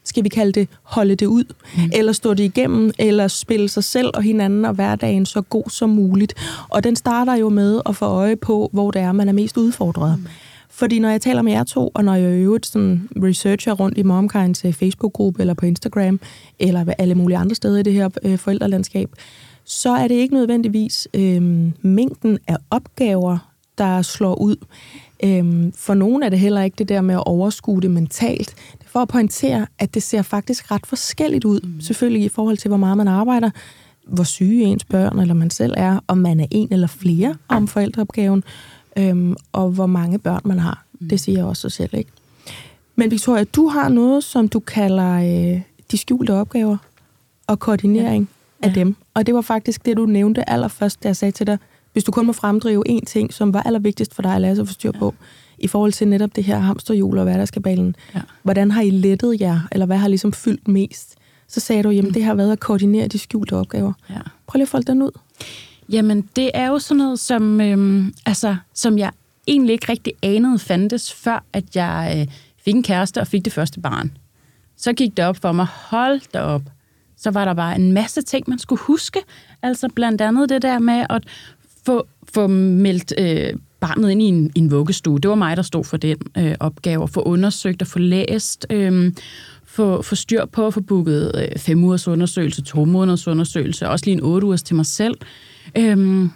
[SPEAKER 3] skal vi kalde det, holde det ud, mm. eller stå det igennem, eller spille sig selv og hinanden og hverdagen så god som muligt. Og den starter jo med at få øje på, hvor det er, man er mest udfordret. Mm. Fordi når jeg taler med jer to, og når jeg i øvrigt sådan researcher rundt i MomKinds Facebook-gruppe, eller på Instagram, eller alle mulige andre steder i det her øh, forældrelandskab, så er det ikke nødvendigvis øh, mængden af opgaver, der slår ud. Øhm, for nogen er det heller ikke det der med at overskue det mentalt. For at pointere, at det ser faktisk ret forskelligt ud. Mm. Selvfølgelig i forhold til, hvor meget man arbejder, hvor syge ens børn eller man selv er, om man er en eller flere om forældreopgaven, øhm, og hvor mange børn man har. Mm. Det siger også sig selv, ikke? Men Victoria, du har noget, som du kalder øh, de skjulte opgaver og koordinering ja. af
[SPEAKER 4] Ja.
[SPEAKER 3] dem. Og det var faktisk det, du nævnte allerførst, da jeg sagde til dig, hvis du kun må fremdrive én ting, som var allervigtigst for dig at lade sig få styr på, i forhold til netop det her hamsterhjul og hverdagskabalen.
[SPEAKER 4] Ja.
[SPEAKER 3] Hvordan har I lettet jer, eller hvad har ligesom fyldt mest? Så sagde du, jamen det har været at koordinere de skjulte opgaver.
[SPEAKER 4] Ja.
[SPEAKER 3] Prøv lige at folde den ud.
[SPEAKER 4] Jamen, det er jo sådan noget, som, øhm, altså, som jeg egentlig ikke rigtig anede fandtes, før at jeg øh, fik en kæreste og fik det første barn. Så gik det op for mig, hold da op. Så var der bare en masse ting, man skulle huske. Altså blandt andet det der med at få, få meldt øh, barnet ind i en, en vuggestue. Det var mig, der stod for den øh, opgave. At få undersøgt og få læst, øh, få, få styr på at få booket øh, fem ugers undersøgelse, to måneders undersøgelse, også lige en otte ugers til mig selv. Øh,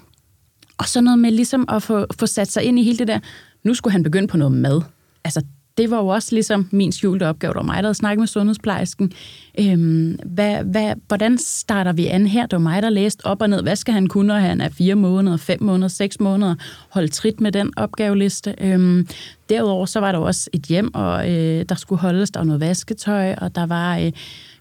[SPEAKER 4] og så noget med ligesom at få, få sat sig ind i hele det der, nu skulle han begynde på noget mad. Altså, det var jo også ligesom min skjulte opgave. Det var mig, der havde snakket med sundhedsplejersken. Øhm, hvad, hvad, hvordan starter vi an her? Det var mig, der læste op og ned. Hvad skal han kunne, når han er fire måneder, fem måneder, seks måneder? Holde trit med den opgaveliste. Øhm, derudover så var der også et hjem, og øh, der skulle holdes. Der var noget vasketøj, og der var... Øh,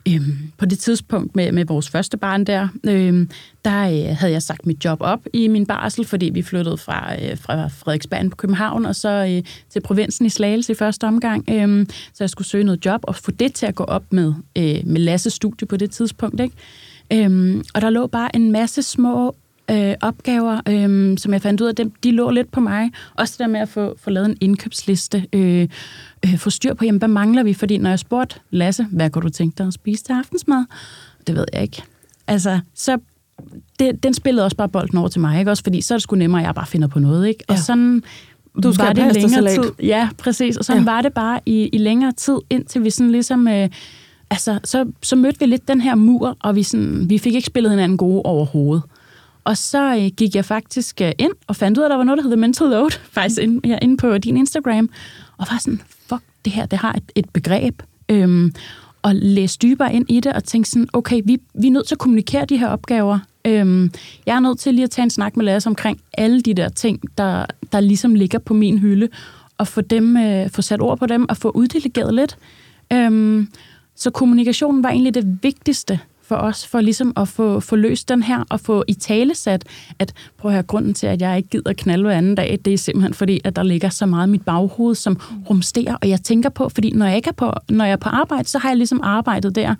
[SPEAKER 4] Øhm, på det tidspunkt med, med vores første barn der, øhm, der øh, havde jeg sagt mit job op i min barsel, fordi vi flyttede fra, øh, fra Frederiksberg på København og så øh, til provinsen i Slagelse i første omgang. Øhm, så jeg skulle søge noget job og få det til at gå op med, øh, med Lasses studie på det tidspunkt. Ikke? Øhm, og der lå bare en masse små øh, opgaver, øh, som jeg fandt ud af, dem, de lå lidt på mig. Også det der med at få, få lavet en indkøbsliste, øh, øh, få styr på, jamen, hvad mangler vi? Fordi når jeg spurgte Lasse, hvad kunne du tænke dig at spise til aftensmad? Det ved jeg ikke. Altså, så det, den spillede også bare bolden over til mig, ikke? Også fordi så er det sgu nemmere, at jeg bare finder på noget, ikke? Og
[SPEAKER 3] Ja.
[SPEAKER 4] sådan
[SPEAKER 3] Du skal
[SPEAKER 4] var det længere tid. Ja, præcis. Og sådan
[SPEAKER 3] ja.
[SPEAKER 4] var det bare i, i længere tid, indtil vi sådan ligesom... Øh, altså, så, så mødte vi lidt den her mur, og vi, sådan, vi fik ikke spillet hinanden gode overhovedet. Og så øh, gik jeg faktisk øh, ind og fandt ud af, at der var noget, der hedder mental load, faktisk ind, ja, inde på din Instagram, og var sådan, fuck, det her, det har et, et begreb. Øhm, og læse dybere ind i det, og tænke sådan, okay, vi, vi er nødt til at kommunikere de her opgaver. Øhm, jeg er nødt til lige at tage en snak med Lasse omkring alle de der ting, der, der ligesom ligger på min hylde, og få, dem, øh, få sat ord på dem, og få uddelegeret lidt. Øhm, så kommunikationen var egentlig det vigtigste for os, for ligesom at få, få løst den her, og få i tale sat, at prøv at høre, grunden til, at jeg ikke gider knalde hver anden dag, det er simpelthen fordi, at der ligger så meget i mit baghoved, som rumsterer, og jeg tænker på, fordi når jeg, ikke er på, når jeg er på arbejde, så har jeg ligesom arbejdet der,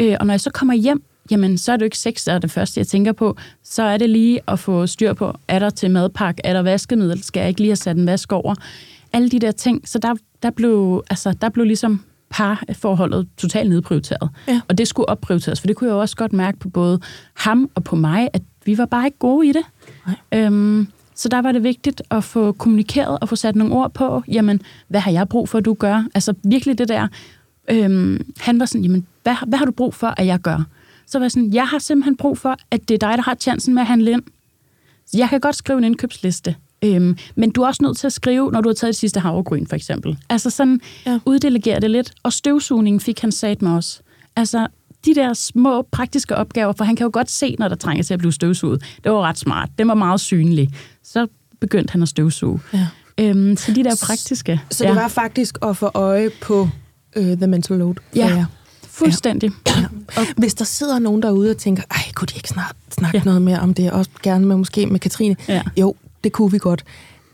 [SPEAKER 4] øh, og når jeg så kommer hjem, jamen så er det jo ikke sex, der er det første, jeg tænker på. Så er det lige at få styr på, er der til madpakke, er der vaskemiddel, skal jeg ikke lige have sat en vask over? Alle de der ting. Så der, der, blev, altså, der blev ligesom parforholdet totalt nedprioriteret.
[SPEAKER 3] Ja.
[SPEAKER 4] Og det skulle opprioriteres, for det kunne jeg jo også godt mærke på både ham og på mig, at vi var bare ikke gode i det.
[SPEAKER 3] Nej.
[SPEAKER 4] Øhm, så der var det vigtigt at få kommunikeret og få sat nogle ord på, jamen, hvad har jeg brug for, at du gør? Altså virkelig det der, øhm, han var sådan, jamen, hvad, hvad har du brug for, at jeg gør? Så var jeg sådan, jeg har simpelthen brug for, at det er dig, der har chancen med at handle ind. Jeg kan godt skrive en indkøbsliste, øhm, men du er også nødt til at skrive, når du har taget det sidste havregryn, for eksempel. Altså sådan,
[SPEAKER 3] Ja.
[SPEAKER 4] ja. uddelegere det lidt. Og støvsugningen fik han sat med os. Altså, de der små praktiske opgaver, for han kan jo godt se, når der trænger til at blive støvsuget. Det var ret smart. Den var meget synlig. Så begyndte han at støvsuge.
[SPEAKER 3] Ja.
[SPEAKER 4] Øhm, så de der praktiske.
[SPEAKER 3] Så det var faktisk at få øje på uh, the mental load. for
[SPEAKER 4] Ja.
[SPEAKER 3] jer.
[SPEAKER 4] fuldstændig.
[SPEAKER 3] Hvis der sidder nogen derude og tænker, ej, kunne de ikke snart snakke ja.
[SPEAKER 4] Ja.
[SPEAKER 3] noget mere om det? Også gerne med måske med Katrine.
[SPEAKER 4] Ja.
[SPEAKER 3] Jo, det kunne vi godt.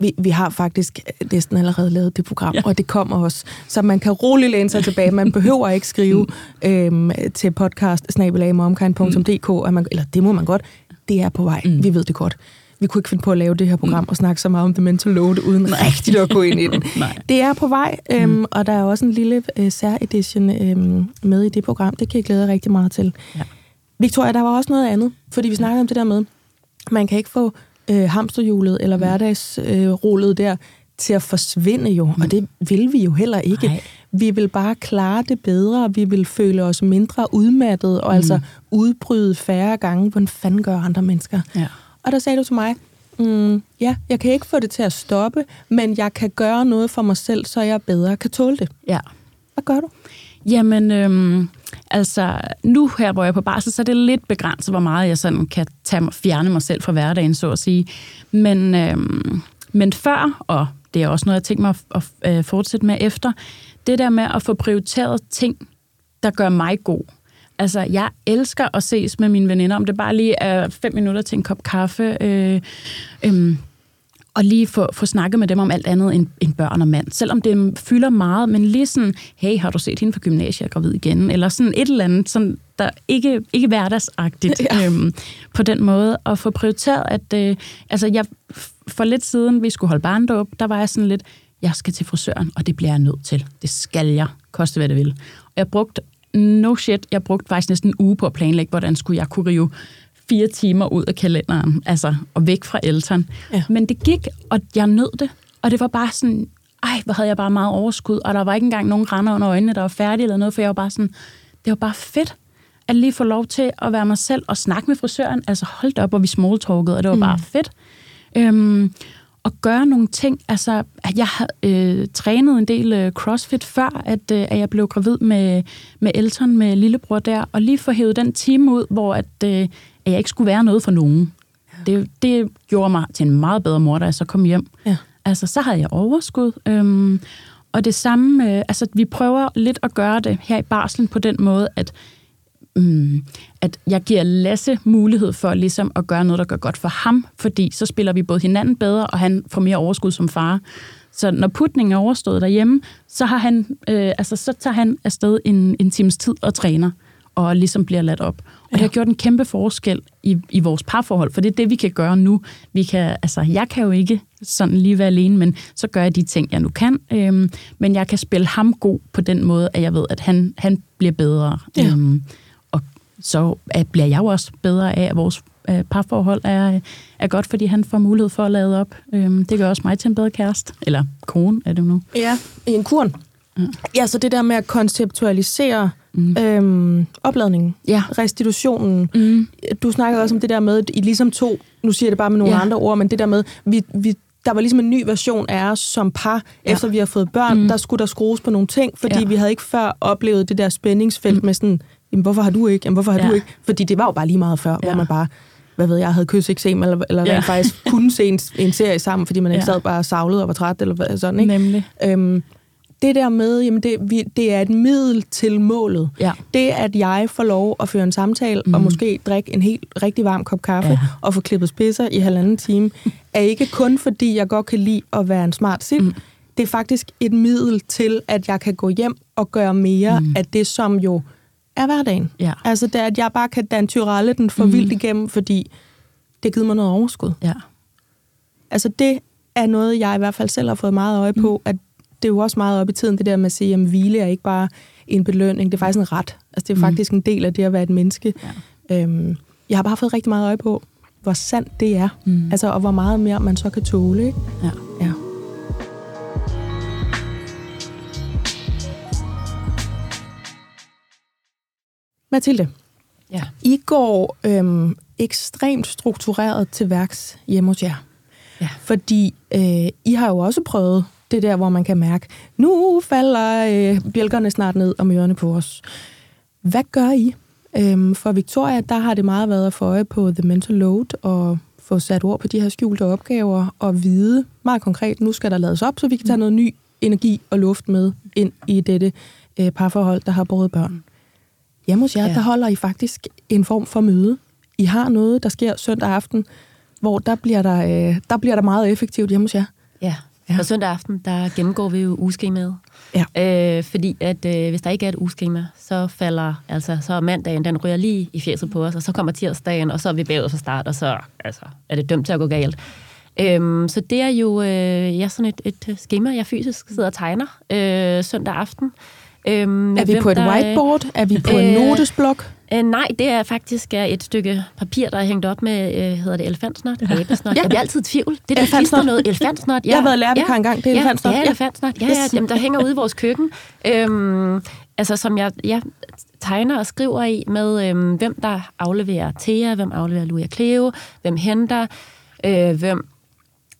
[SPEAKER 3] Vi, vi har faktisk næsten allerede lavet det program, ja. Og det kommer også. Så man kan roligt læne sig tilbage. Man behøver ikke skrive øhm, til podcast og man, eller det må man godt. Det er på vej. Mm. Vi ved det godt. Vi kunne ikke finde på at lave det her program mm. og snakke så meget om the mental load, uden Nej. rigtigt at gå ind i den. Det er på vej, øhm, mm. og der er også en lille øh, særedition øhm, med i det program. Det kan jeg glæde jer rigtig meget til.
[SPEAKER 4] Ja.
[SPEAKER 3] Victoria, der var også noget andet, fordi vi snakkede om det der med, man kan ikke få øh, hamsterhjulet eller hverdagsrullet øh, der til at forsvinde jo, og det vil vi jo heller ikke.
[SPEAKER 4] Nej.
[SPEAKER 3] Vi vil bare klare det bedre, vi vil føle os mindre udmattet, og mm. altså udbryde færre gange, hvordan fanden gør andre mennesker.
[SPEAKER 4] Ja.
[SPEAKER 3] Og der sagde du til mig, mm, ja, jeg kan ikke få det til at stoppe, men jeg kan gøre noget for mig selv, så jeg bedre kan tåle det.
[SPEAKER 4] ja.
[SPEAKER 3] Hvad gør du?
[SPEAKER 4] Jamen, øhm, altså, nu her, hvor jeg er på barsel, så er det lidt begrænset, hvor meget jeg sådan kan tage, fjerne mig selv fra hverdagen, så at sige. Men, øhm, men før, og det er også noget, jeg tænker mig at, at, at fortsætte med efter, det der med at få prioriteret ting, der gør mig god. Altså, jeg elsker at ses med mine veninder, om det bare lige er fem minutter til en kop kaffe, øh, øh, og lige få, få snakket med dem om alt andet end, end børn og mand. Selvom det fylder meget, men lige sådan, hey, har du set hende fra gymnasiet, jeg er gravid igen? Eller sådan et eller andet, sådan, der ikke, ikke hverdagsagtigt ja. øhm, på den måde. Og få prioriteret, at øh, altså jeg, for lidt siden, vi skulle holde barndåb, der var jeg sådan lidt, jeg skal til frisøren, og det bliver jeg nødt til. Det skal jeg, koste hvad det vil. Og jeg brugte, no shit, jeg brugte faktisk næsten en uge på at planlægge, hvordan skulle jeg kunne rive fire timer ud af kalenderen, altså, og væk fra Elton.
[SPEAKER 3] Ja.
[SPEAKER 4] Men det gik, og jeg nød det. Og det var bare sådan, ej, hvor havde jeg bare meget overskud, og der var ikke engang nogen render under øjnene, der var færdige eller noget, for jeg var bare sådan, det var bare fedt at lige få lov til at være mig selv og snakke med frisøren. Altså holdt op, og vi smalltalkede, og det var mm. bare fedt. Øhm, og gøre nogle ting. Altså, at jeg har øh, trænet en del øh, crossfit før, at, øh, at jeg blev gravid med, med Elton, med lillebror der, og lige få hævet den time ud, hvor at, øh, at jeg ikke skulle være noget for nogen. Det, det gjorde mig til en meget bedre mor, da jeg så kom hjem.
[SPEAKER 3] Ja.
[SPEAKER 4] Altså, så havde jeg overskud. Øhm, og det samme, øh, altså, vi prøver lidt at gøre det her i barslen på den måde, at, mm, at jeg giver Lasse mulighed for ligesom at gøre noget, der gør godt for ham, fordi så spiller vi både hinanden bedre, og han får mere overskud som far. Så når putningen er overstået derhjemme, så, har han, øh, altså, så tager han afsted en, en times tid og træner. Og ligesom bliver ladt op. Og det har gjort en kæmpe forskel i, i vores parforhold, for det er det, vi kan gøre nu. Vi kan, altså, jeg kan jo ikke sådan lige være alene, men så gør jeg de ting, jeg nu kan. Øhm, men jeg kan spille ham god på den måde, at jeg ved, at han, han bliver bedre.
[SPEAKER 3] Ja.
[SPEAKER 4] Øhm, og så at bliver jeg jo også bedre af, at vores øh, parforhold er, er godt, fordi han får mulighed for at lade op. Øhm, det gør også mig til en bedre kæreste. Eller kone, er det nu.
[SPEAKER 3] Ja, i en kurn. Ja, så det der med at konceptualisere mm. øhm, opladningen,
[SPEAKER 4] Ja.
[SPEAKER 3] restitutionen.
[SPEAKER 4] Mm.
[SPEAKER 3] Du snakkede også om det der med, at I ligesom to, nu siger jeg det bare med nogle
[SPEAKER 4] Ja.
[SPEAKER 3] andre ord, men det der med, vi, vi, der var ligesom en ny version af os som par, ja. efter vi har fået børn. Mm. Der skulle der skrues på nogle ting, fordi
[SPEAKER 4] Ja.
[SPEAKER 3] vi havde ikke før oplevet det der spændingsfelt mm. med sådan, jamen, hvorfor har du ikke? Jamen, hvorfor har
[SPEAKER 4] Ja.
[SPEAKER 3] du ikke? Fordi det var jo bare lige meget før, ja. hvor man bare hvad ved jeg, havde kysseksem, eller, eller
[SPEAKER 4] Ja.
[SPEAKER 3] ja. faktisk kunne se en, en serie sammen, fordi man ikke
[SPEAKER 4] Ja.
[SPEAKER 3] sad bare savlet og var træt, eller sådan, ikke?
[SPEAKER 4] Nemlig.
[SPEAKER 3] Øhm, det der med, jamen det, vi, det er et middel til målet.
[SPEAKER 4] Ja.
[SPEAKER 3] Det, at jeg får lov at føre en samtale, mm. og måske drikke en helt rigtig varm kop kaffe,
[SPEAKER 4] Ja.
[SPEAKER 3] og få klippet spidser i halvanden time, er ikke kun fordi, jeg godt kan lide at være en smart sild. Mm. Det er faktisk et middel til, at jeg kan gå hjem og gøre mere mm. af det, som jo er hverdagen.
[SPEAKER 4] Ja.
[SPEAKER 3] Altså, det er, at jeg bare kan danne tyralle den for mm. vildt igennem, fordi det har givet mig noget overskud.
[SPEAKER 4] Ja.
[SPEAKER 3] Altså det er noget, jeg i hvert fald selv har fået meget øje på, mm. at det er jo også meget op i tiden, det der med at sige, at hvile er ikke bare en belønning, det er faktisk en ret. Altså det er
[SPEAKER 4] Mm.
[SPEAKER 3] faktisk en del af det at være et menneske. Ja. Øhm, jeg har bare fået rigtig meget øje på, hvor sandt det er.
[SPEAKER 4] Mm.
[SPEAKER 3] Altså, og hvor meget mere man så kan tåle. Ikke?
[SPEAKER 4] Ja.
[SPEAKER 3] Ja. Mathilde,
[SPEAKER 2] Ja.
[SPEAKER 3] I går øhm, ekstremt struktureret til værks hjemme hos jer.
[SPEAKER 2] Ja.
[SPEAKER 3] Fordi øh, I har jo også prøvet det der, hvor man kan mærke, nu falder øh, bjælkerne snart ned om ørerne på os. Hvad gør I? Øhm, for Victoria, der har det meget været at få øje på the mental load og få sat ord på de her skjulte opgaver og vide meget konkret, nu skal der lades op, så vi kan tage noget ny energi og luft med ind i dette øh, parforhold, der har båret børn. Hjemme hos jer,
[SPEAKER 2] ja.
[SPEAKER 3] der holder I faktisk en form for møde. I har noget, der sker søndag aften, hvor der bliver der, øh, der bliver der meget effektivt hjemme hos jer.
[SPEAKER 2] Ja.
[SPEAKER 3] Ja.
[SPEAKER 2] På søndag aften, der gennemgår vi jo ugeskemaet.
[SPEAKER 3] Ja.
[SPEAKER 2] Øh, fordi at øh, hvis der ikke er et ugeskema, så falder, altså så er mandagen, den ryger lige i fjeset på os, og så kommer tirsdagen, og så er vi bagud fra start, og så altså, er det dømt til at gå galt. Øhm, så det er jo øh, ja, sådan et, et schema, jeg fysisk sidder og tegner øh, søndag aften. Øhm,
[SPEAKER 3] Er vi
[SPEAKER 2] hvem,
[SPEAKER 3] på et
[SPEAKER 2] der,
[SPEAKER 3] whiteboard? Er vi på en
[SPEAKER 2] øh,
[SPEAKER 3] notesblok?
[SPEAKER 2] Øh, nej, det er faktisk er et stykke papir, der er hængt op med, øh, hedder det elefantsnot? Ja. Abesnot?
[SPEAKER 3] Ja.
[SPEAKER 2] Jeg bliver altid i tvivl. Det der
[SPEAKER 3] Elefantsnot.
[SPEAKER 2] noget elefantsnot.
[SPEAKER 3] Jeg har været lærervikar engang. Det er elefantsnot.
[SPEAKER 2] Ja,
[SPEAKER 3] Ja.
[SPEAKER 2] ja elefantsnot. Ja, ja, jamen, der hænger ude i vores køkken. Øhm, altså, som jeg, jeg tegner og skriver i med, øhm, hvem der afleverer Thea, hvem afleverer Louis Cleo, hvem henter, øh, hvem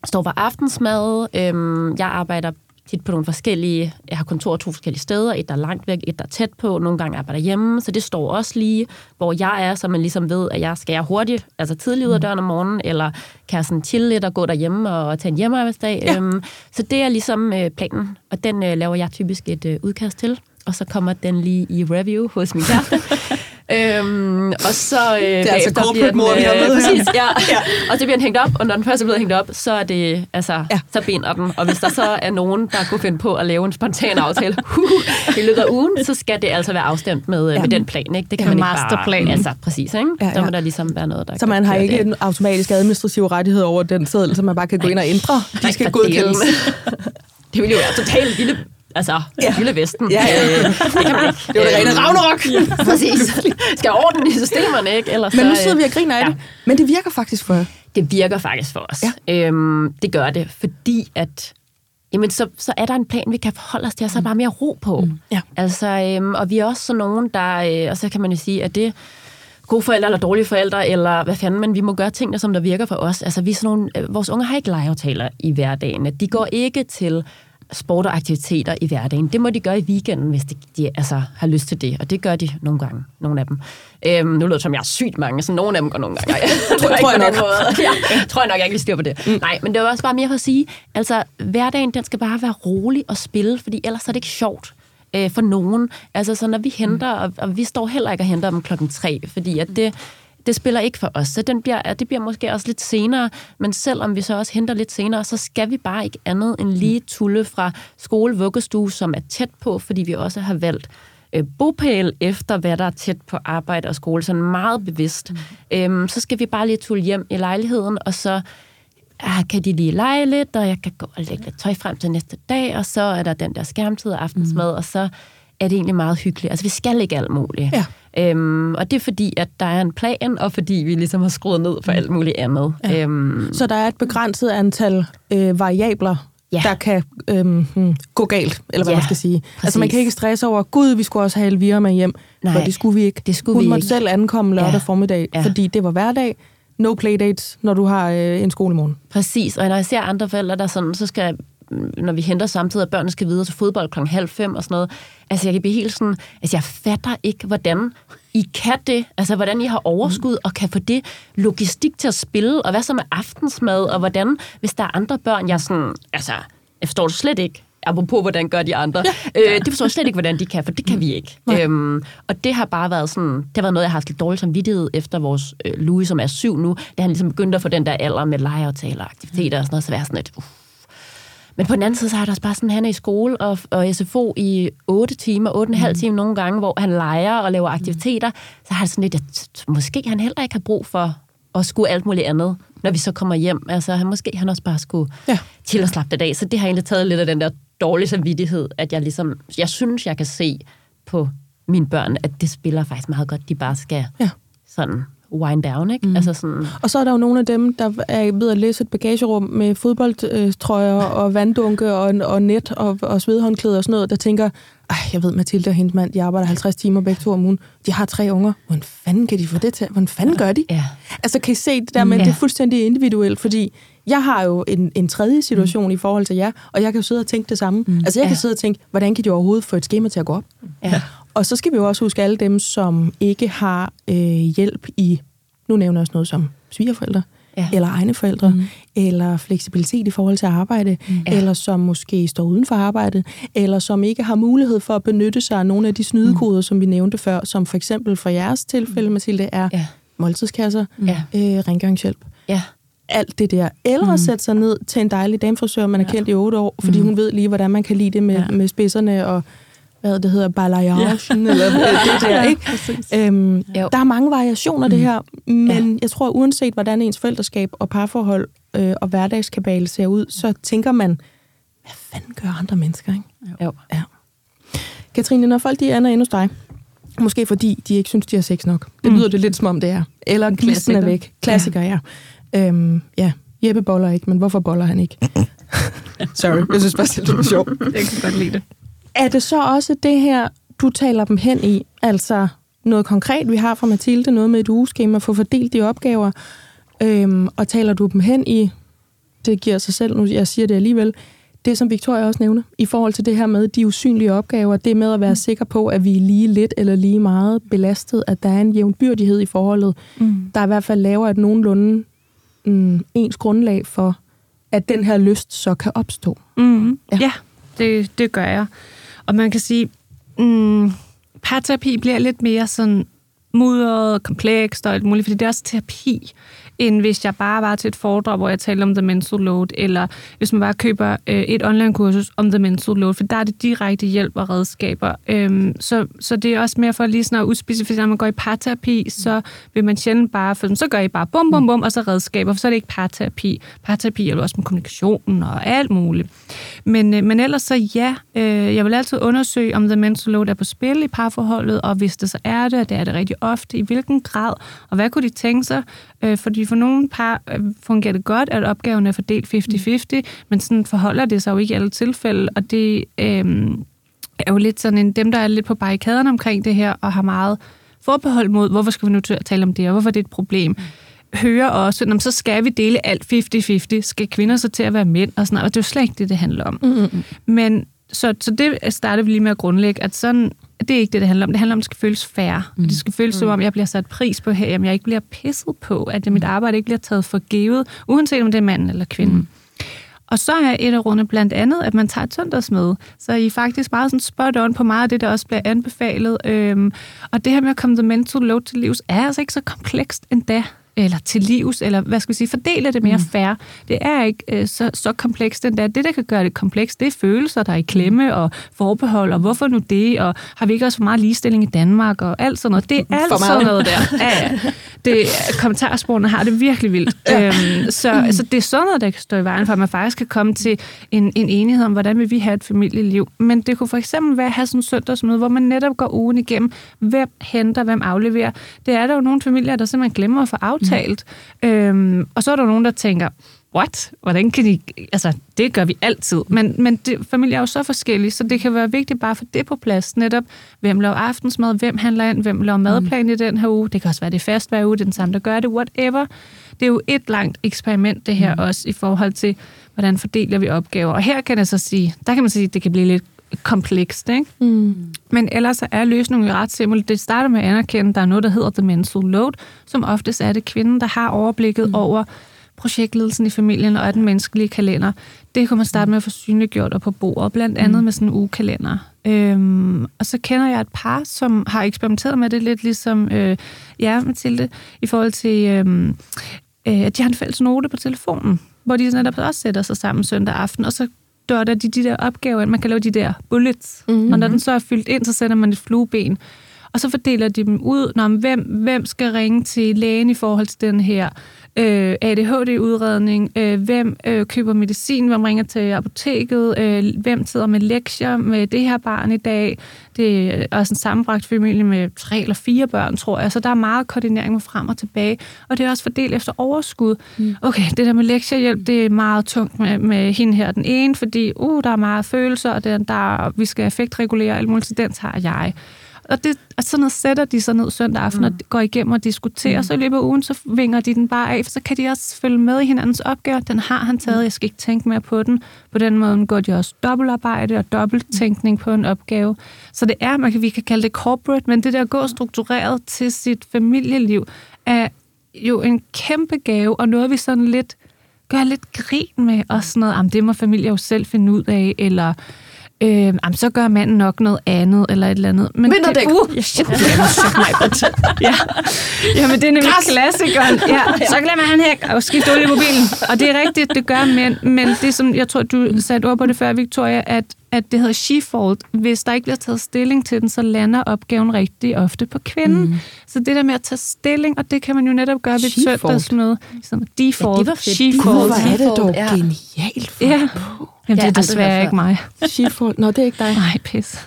[SPEAKER 2] står for aftensmad. Øhm, jeg arbejder tit på nogle forskellige, jeg har kontor to forskellige steder, et der er langt væk, et der er tæt på, nogle gange arbejder hjemme, så det står også lige, hvor jeg er, så man ligesom ved, at jeg skal jeg hurtigt, altså tidligt ud af døren om morgenen, eller kan jeg sådan chill lidt og gå derhjemme og tage en hjemmearbejdsdag. Ja. Øhm, så det er ligesom øh, planen, og den øh, laver jeg typisk et øh, udkast til, og så kommer den lige i review hos min kæreste. Øhm, og så øh, det
[SPEAKER 3] altså
[SPEAKER 2] bagefter
[SPEAKER 3] corporate
[SPEAKER 2] bliver den,
[SPEAKER 3] mor, vi har med her.
[SPEAKER 2] præcis, ja. ja. Og så bliver den hængt op, og når den først er blevet hængt op, så er det, altså,
[SPEAKER 3] Ja.
[SPEAKER 2] så binder den. Og hvis der så er nogen, der kunne finde på at lave en spontan aftale uh, i løbet af ugen, så skal det altså være afstemt med, ja.
[SPEAKER 3] Ja.
[SPEAKER 2] med den plan, ikke? Det kan
[SPEAKER 1] Ja,
[SPEAKER 2] man ikke bare... Altså, præcis, ikke?
[SPEAKER 3] Ja,
[SPEAKER 2] Ja. Så må der ligesom være noget, der
[SPEAKER 3] Så man har ikke
[SPEAKER 2] det.
[SPEAKER 3] en automatisk administrativ rettighed over den seddel, så man bare kan gå ind og ændre. De skal godkendes.
[SPEAKER 2] det ville jo være totalt vilde Altså, ja. Vilde Vesten.
[SPEAKER 3] Ja, ja.
[SPEAKER 2] Øh, det kan man ikke.
[SPEAKER 3] Det var det rene
[SPEAKER 2] Øhm,
[SPEAKER 3] Ragnarok.
[SPEAKER 2] Ja, præcis. Skal orden i systemerne, ikke? Ellers
[SPEAKER 3] Men
[SPEAKER 2] så,
[SPEAKER 3] nu
[SPEAKER 2] øh,
[SPEAKER 3] sidder vi og griner af
[SPEAKER 2] ja.
[SPEAKER 3] det. Men det virker faktisk for jer.
[SPEAKER 2] Det virker faktisk for os. Ja. Øhm, det gør det, fordi at jamen, så, så er der en plan, vi kan forholde os til, og så er der bare mere ro på. Mm.
[SPEAKER 3] Ja.
[SPEAKER 2] Altså, øhm, og vi er også sådan nogen, der... Øh, og så kan man jo sige, at det gode forældre eller dårlige forældre, eller hvad fanden, men vi må gøre tingene, som der virker for os. Altså, vi er sådan nogle, øh, vores unge har ikke legeaftaler i hverdagen. De går ikke til sport og aktiviteter i hverdagen. Det må de gøre i weekenden, hvis de, de altså, har lyst til det, og det gør de nogle gange, nogle af dem. Øhm, nu lyder det som, jeg er sygt mange, så nogle af dem går nogle gange. Jeg,
[SPEAKER 3] tror jeg
[SPEAKER 2] ikke på
[SPEAKER 3] nok.
[SPEAKER 2] måde. Ja, tror jeg nok, jeg ikke styr på det. Mm. Nej, men det var også bare mere for at sige, altså, hverdagen, den skal bare være rolig og spille, fordi ellers er det ikke sjovt øh, for nogen. Altså, så når vi henter, og, og vi står heller ikke og henter dem klokken tre, fordi at det, det spiller ikke for os. Så den bliver, det bliver måske også lidt senere, men selvom vi så også henter lidt senere, så skal vi bare ikke andet end lige tulle fra skole, vuggestue, som er tæt på, fordi vi også har valgt øh, bopæl efter, hvad der er tæt på arbejde og skole, sådan meget bevidst. Mm. Øhm, så skal vi bare lige tulle hjem i lejligheden, og så ah, kan de lige lege lidt, og jeg kan gå og lægge lidt tøj frem til næste dag, og så er der den der skærmtid og aftensmad, mm. og så er det egentlig meget hyggeligt. Altså, vi skal ikke alt muligt.
[SPEAKER 3] Ja.
[SPEAKER 2] Øhm, og det er fordi, at der er en plan, og fordi vi ligesom har skruet ned for alt muligt andet.
[SPEAKER 3] Ja.
[SPEAKER 2] Øhm,
[SPEAKER 3] Så der er et begrænset antal øh, variabler,
[SPEAKER 2] Ja.
[SPEAKER 3] der kan øhm, hmm, gå galt, eller hvad
[SPEAKER 2] Ja,
[SPEAKER 3] man skal sige. Altså man
[SPEAKER 2] præcis.
[SPEAKER 3] kan ikke stresse over, gud, vi skulle også have Elvira med hjem,
[SPEAKER 2] Nej,
[SPEAKER 3] for det skulle vi ikke.
[SPEAKER 2] det skulle
[SPEAKER 3] Hun
[SPEAKER 2] vi
[SPEAKER 3] måtte
[SPEAKER 2] ikke.
[SPEAKER 3] selv ankomme lørdag
[SPEAKER 2] Ja.
[SPEAKER 3] formiddag,
[SPEAKER 2] Ja.
[SPEAKER 3] fordi det var hverdag. No playdates, når du har øh, en skole i morgen.
[SPEAKER 2] Præcis, og når jeg ser andre forældre, der sådan, så skal når vi henter samtidig, at børnene skal videre til fodbold klokken halv fem og sådan noget. Altså, jeg kan blive helt sådan... Altså, jeg fatter ikke, hvordan I kan det. Altså, hvordan I har overskud og kan få det logistik til at spille, og hvad så med aftensmad, og hvordan, hvis der er andre børn, jeg sådan... Altså, jeg forstår det slet ikke. Apropos, hvordan gør de andre. Ja. Øh, det forstår jeg slet ikke, hvordan de kan, for det kan vi ikke. Øhm, og det har bare været sådan, det har været noget, jeg har haft lidt dårligt samvittighed efter vores øh, Louis, som er syv nu. Da han ligesom begyndte at få den der alder med legeaftaler og aktiviteter og sådan noget, så var jeg sådan lidt, uff. Men på den anden side, så er der også bare sådan, han er i skole og, og SFO i 8 timer, 8,5 mm. timer nogle gange, hvor han leger og laver aktiviteter. Så har jeg sådan lidt, at måske han heller ikke har brug for at skulle alt muligt andet, når vi så kommer hjem. Altså, han måske han også bare skulle
[SPEAKER 3] Ja.
[SPEAKER 2] til at slappe det af. Så det har egentlig taget lidt af den der dårlige samvittighed, at jeg ligesom, jeg synes, jeg kan se på mine børn, at det spiller faktisk meget godt, de bare skal
[SPEAKER 3] Ja.
[SPEAKER 2] sådan wind down, ikke? Mm. Altså sådan,
[SPEAKER 3] Og så er der jo nogle af dem, der er ved at læse et bagagerum med fodboldtrøjer og vanddunke og, og net og, og svedhåndklæder og sådan noget, der tænker, ej, jeg ved, Mathilde og hendes mand, de arbejder 50 timer begge to om ugen. De har tre unger. Hvordan fanden kan de få det til? Hvordan fanden gør de?
[SPEAKER 2] ja.
[SPEAKER 3] Altså, kan I se det der med,
[SPEAKER 2] Ja.
[SPEAKER 3] det er fuldstændig individuelt, fordi jeg har jo en, en tredje situation mm. i forhold til jer, og jeg kan jo sidde og tænke det samme. Mm. Altså, jeg kan
[SPEAKER 2] Ja.
[SPEAKER 3] sidde og tænke, hvordan kan de overhovedet få et schema til at gå op?
[SPEAKER 2] Ja.
[SPEAKER 3] Og så skal vi jo også huske alle dem, som ikke har øh, hjælp i, nu nævner jeg også noget som svigerforældre,
[SPEAKER 2] Ja.
[SPEAKER 3] eller egne forældre, mm. eller fleksibilitet i forhold til arbejde, mm.
[SPEAKER 2] Ja.
[SPEAKER 3] eller som måske står uden for arbejde, eller som ikke har mulighed for at benytte sig af nogle af de snydekoder, mm. som vi nævnte før, som for eksempel for jeres tilfælde, Mathilde, er
[SPEAKER 2] Ja.
[SPEAKER 3] måltidskasser,
[SPEAKER 2] Ja.
[SPEAKER 3] øh, rengøringshjælp,
[SPEAKER 2] Ja.
[SPEAKER 3] alt det der. Eller mm. sætte sig ned til en dejlig damefrisør, man har kendt i otte år, fordi mm. hun ved lige, hvordan man kan lide det med, ja.
[SPEAKER 2] Ja.
[SPEAKER 3] med spidserne og hvad det hedder, balayagen, ja. eller det der, ikke? Øhm,
[SPEAKER 2] Jo.
[SPEAKER 3] der er mange variationer, det her, men ja. jeg tror, uanset hvordan ens forældreskab og parforhold øh, og hverdagskabale ser ud, så tænker man, hvad fanden gør andre mennesker, ikke?
[SPEAKER 2] Jo.
[SPEAKER 3] Ja. Katrine, når folk de ender hos dig, måske fordi de ikke synes, de har sex nok. Det lyder det lidt som om det er. Eller gnisten er
[SPEAKER 1] Klassiker.
[SPEAKER 3] væk. Klassiker, ja. Ja. Øhm, ja. Jeppe boller ikke, men hvorfor boller han ikke? Sorry, jeg synes bare, det er sjovt.
[SPEAKER 1] Jeg kan godt lide det.
[SPEAKER 3] Er det så også det her, du taler dem hen i? Altså noget konkret, vi har fra Mathilde, noget med et ugeskema, få fordelt de opgaver, øhm, og taler du dem hen i, det giver sig selv, nu jeg siger det alligevel, det som Victoria også nævner, i forhold til det her med de usynlige opgaver, det med at være sikker på, at vi er lige lidt eller lige meget belastet, at der er en jævnbyrdighed i forholdet,
[SPEAKER 1] Mm.
[SPEAKER 3] der i hvert fald laver et nogenlunde mm, ens grundlag for, at den her lyst så kan opstå.
[SPEAKER 1] Mm.
[SPEAKER 3] Ja,
[SPEAKER 1] ja det, det gør jeg. Og man kan sige, mm, parterapi bliver lidt mere sådan mudret, komplekst og alt muligt, fordi det er også terapi, end hvis jeg bare var til et foredrag, hvor jeg taler om the mental load, eller hvis man bare køber øh, et online-kursus om the mental load, for der er det direkte hjælp og redskaber. Øhm, så, så det er også mere for lige sådan at udspecificere, når man går i parterapi, så vil man sjældent bare, for så gør I bare bum, bum, bum, og så redskaber, for så er det ikke parterapi. Parterapi hjælper også med kommunikationen og alt muligt. Men, øh, men ellers så ja, øh, jeg vil altid undersøge, om the mental load er på spil i parforholdet, og hvis det så er det, og det er det rigtig ofte, i hvilken grad, og hvad kunne de tænke sig? Øh, fordi for nogle par øh, fungerer det godt, at opgaven er fordelt 50-50, men sådan forholder det sig jo ikke i alle tilfælde, og det øh, er jo lidt sådan en, dem, der er lidt på barrikaderne omkring det her, og har meget forbehold mod, hvorfor skal vi nu til at tale om det, og hvorfor det er et problem, hører også, at så skal vi dele alt 50-50, skal kvinder så til at være mænd, og sådan noget, og det er jo slet ikke det, det handler om.
[SPEAKER 3] Mm-hmm.
[SPEAKER 1] Men så, så det starter vi lige med at grundlægge, at sådan, det er ikke det, det handler om. Det handler om, at det skal føles fair. Mm. Det skal føles som om, jeg bliver sat pris på her, jeg ikke bliver pisset på, at mit arbejde ikke bliver taget for givet, uanset om det er mand eller kvinde. Mm. Og så er et af rådene blandt andet, at man tager et søndagsmøde. Så I er faktisk meget sådan spot on på meget af det, der også bliver anbefalet. Øhm, og det her med at komme the mental load til livs, er altså ikke så komplekst endda. Eller til livs, eller hvad skal vi sige, fordele det mere mm. fair. Det er ikke øh, så, så komplekst den der. Det, der kan gøre det komplekst, det er følelser, der er i klemme, og forbehold, og hvorfor nu det, og har vi ikke også for meget ligestilling i Danmark, og alt sådan noget. Det er alt sådan noget der. Ja, ja. Det, kommentarsporene har det virkelig vildt. Ja. Øhm, så, mm. så det er sådan noget, der kan stå i vejen for, at man faktisk kan komme til en, en enighed om, hvordan vil vi have et familieliv. Men det kunne for eksempel være at have sådan en søndagsmøde, hvor man netop går ugen igennem, hvem henter, hvem afleverer. Det er der jo nogle familier, der simpelthen glemmer at få aftalt. Mm. Øhm, og så er der nogen, der tænker, what? Hvordan kan de... Altså, det gør vi altid. Men, men det, familier er jo så forskellige, så det kan være vigtigt bare at få det på plads. Netop, hvem laver aftensmad, hvem handler ind, hvem laver madplan mm. i den her uge. Det kan også være, det er fast hver uge, det er den samme, der gør det, whatever. Det er jo et langt eksperiment, det her mm. også, i forhold til, hvordan fordeler vi opgaver. Og her kan jeg så sige, der kan man sige, at det kan blive lidt komplekst, ikke? Mm. Men ellers er løsningen ret simpel. Det starter med at anerkende, at der er noget, der hedder the mental load, som oftest er det kvinden, der har overblikket mm. over projektledelsen i familien og den menneskelige kalender. Det kunne man starte med at få synliggjort og på bordet, blandt andet mm. med sådan en ugekalender. Øhm, og så kender jeg et par, som har eksperimenteret med det lidt ligesom øh, ja, Mathilde, i forhold til, øh, øh, at de har en fælles note på telefonen, hvor de netop også sætter sig sammen søndag aften, og så dotter de de der opgaver ind. Man kan lave de der bullets, mm-hmm. og når den så er fyldt ind, så sætter man et flueben. Og så fordeler de dem ud, når hvem, hvem skal ringe til lægen i forhold til den her øh, ADHD-udredning, øh, hvem øh, køber medicin, hvem ringer til apoteket, øh, hvem sidder med lektier med det her barn i dag. Det er også en sammenbragt familie med tre eller fire børn, tror jeg, så der er meget koordinering med frem og tilbage. Og det er også fordelt efter overskud. Mm. Okay, det der med lektiehjælp, det er meget tungt med, med hende her. Den ene, fordi uh, der er meget følelser, og der, der, vi skal effektregulere, alt muligt, den tager jeg. Og, det, og sådan noget sætter de sig ned søndag aften mm. og går igennem og diskuterer, mm. så i løbet af ugen, så vinger de den bare af, for så kan de også følge med i hinandens opgave. Den har han taget, jeg skal ikke tænke mere på den. På den måde går de også dobbeltarbejde og dobbelttænkning på en opgave. Så det er, man kan, vi kan kalde det corporate, men det der at gå struktureret til sit familieliv, er jo en kæmpe gave, og noget vi sådan lidt gør lidt grin med, og sådan noget, jamen, det må familie jo selv finde ud af, eller øh, jamen, så gør manden nok noget andet, eller et eller andet.
[SPEAKER 3] Men Vinterdæk!
[SPEAKER 1] Uh, ja, ja. ja, men det er nemlig Kras. klassikeren. Ja, så glemmer han her og skifte olie i mobilen. Og det er rigtigt, det gør mænd, men det som, jeg tror, du satte ord på det før, Victoria, at at det hedder she-fault. Hvis der ikke bliver taget stilling til den, så lander opgaven rigtig ofte på kvinden. Mm. Så det der med at tage stilling, og det kan man jo netop gøre ved søndagsmøde. Som default, ja, det var fedt.
[SPEAKER 3] She-fault. Hvor er det dog ja. genialt for
[SPEAKER 1] ja. Jamen, det er desværre ikke mig.
[SPEAKER 3] She-fault. Nå, det er ikke dig.
[SPEAKER 1] Nej, pis.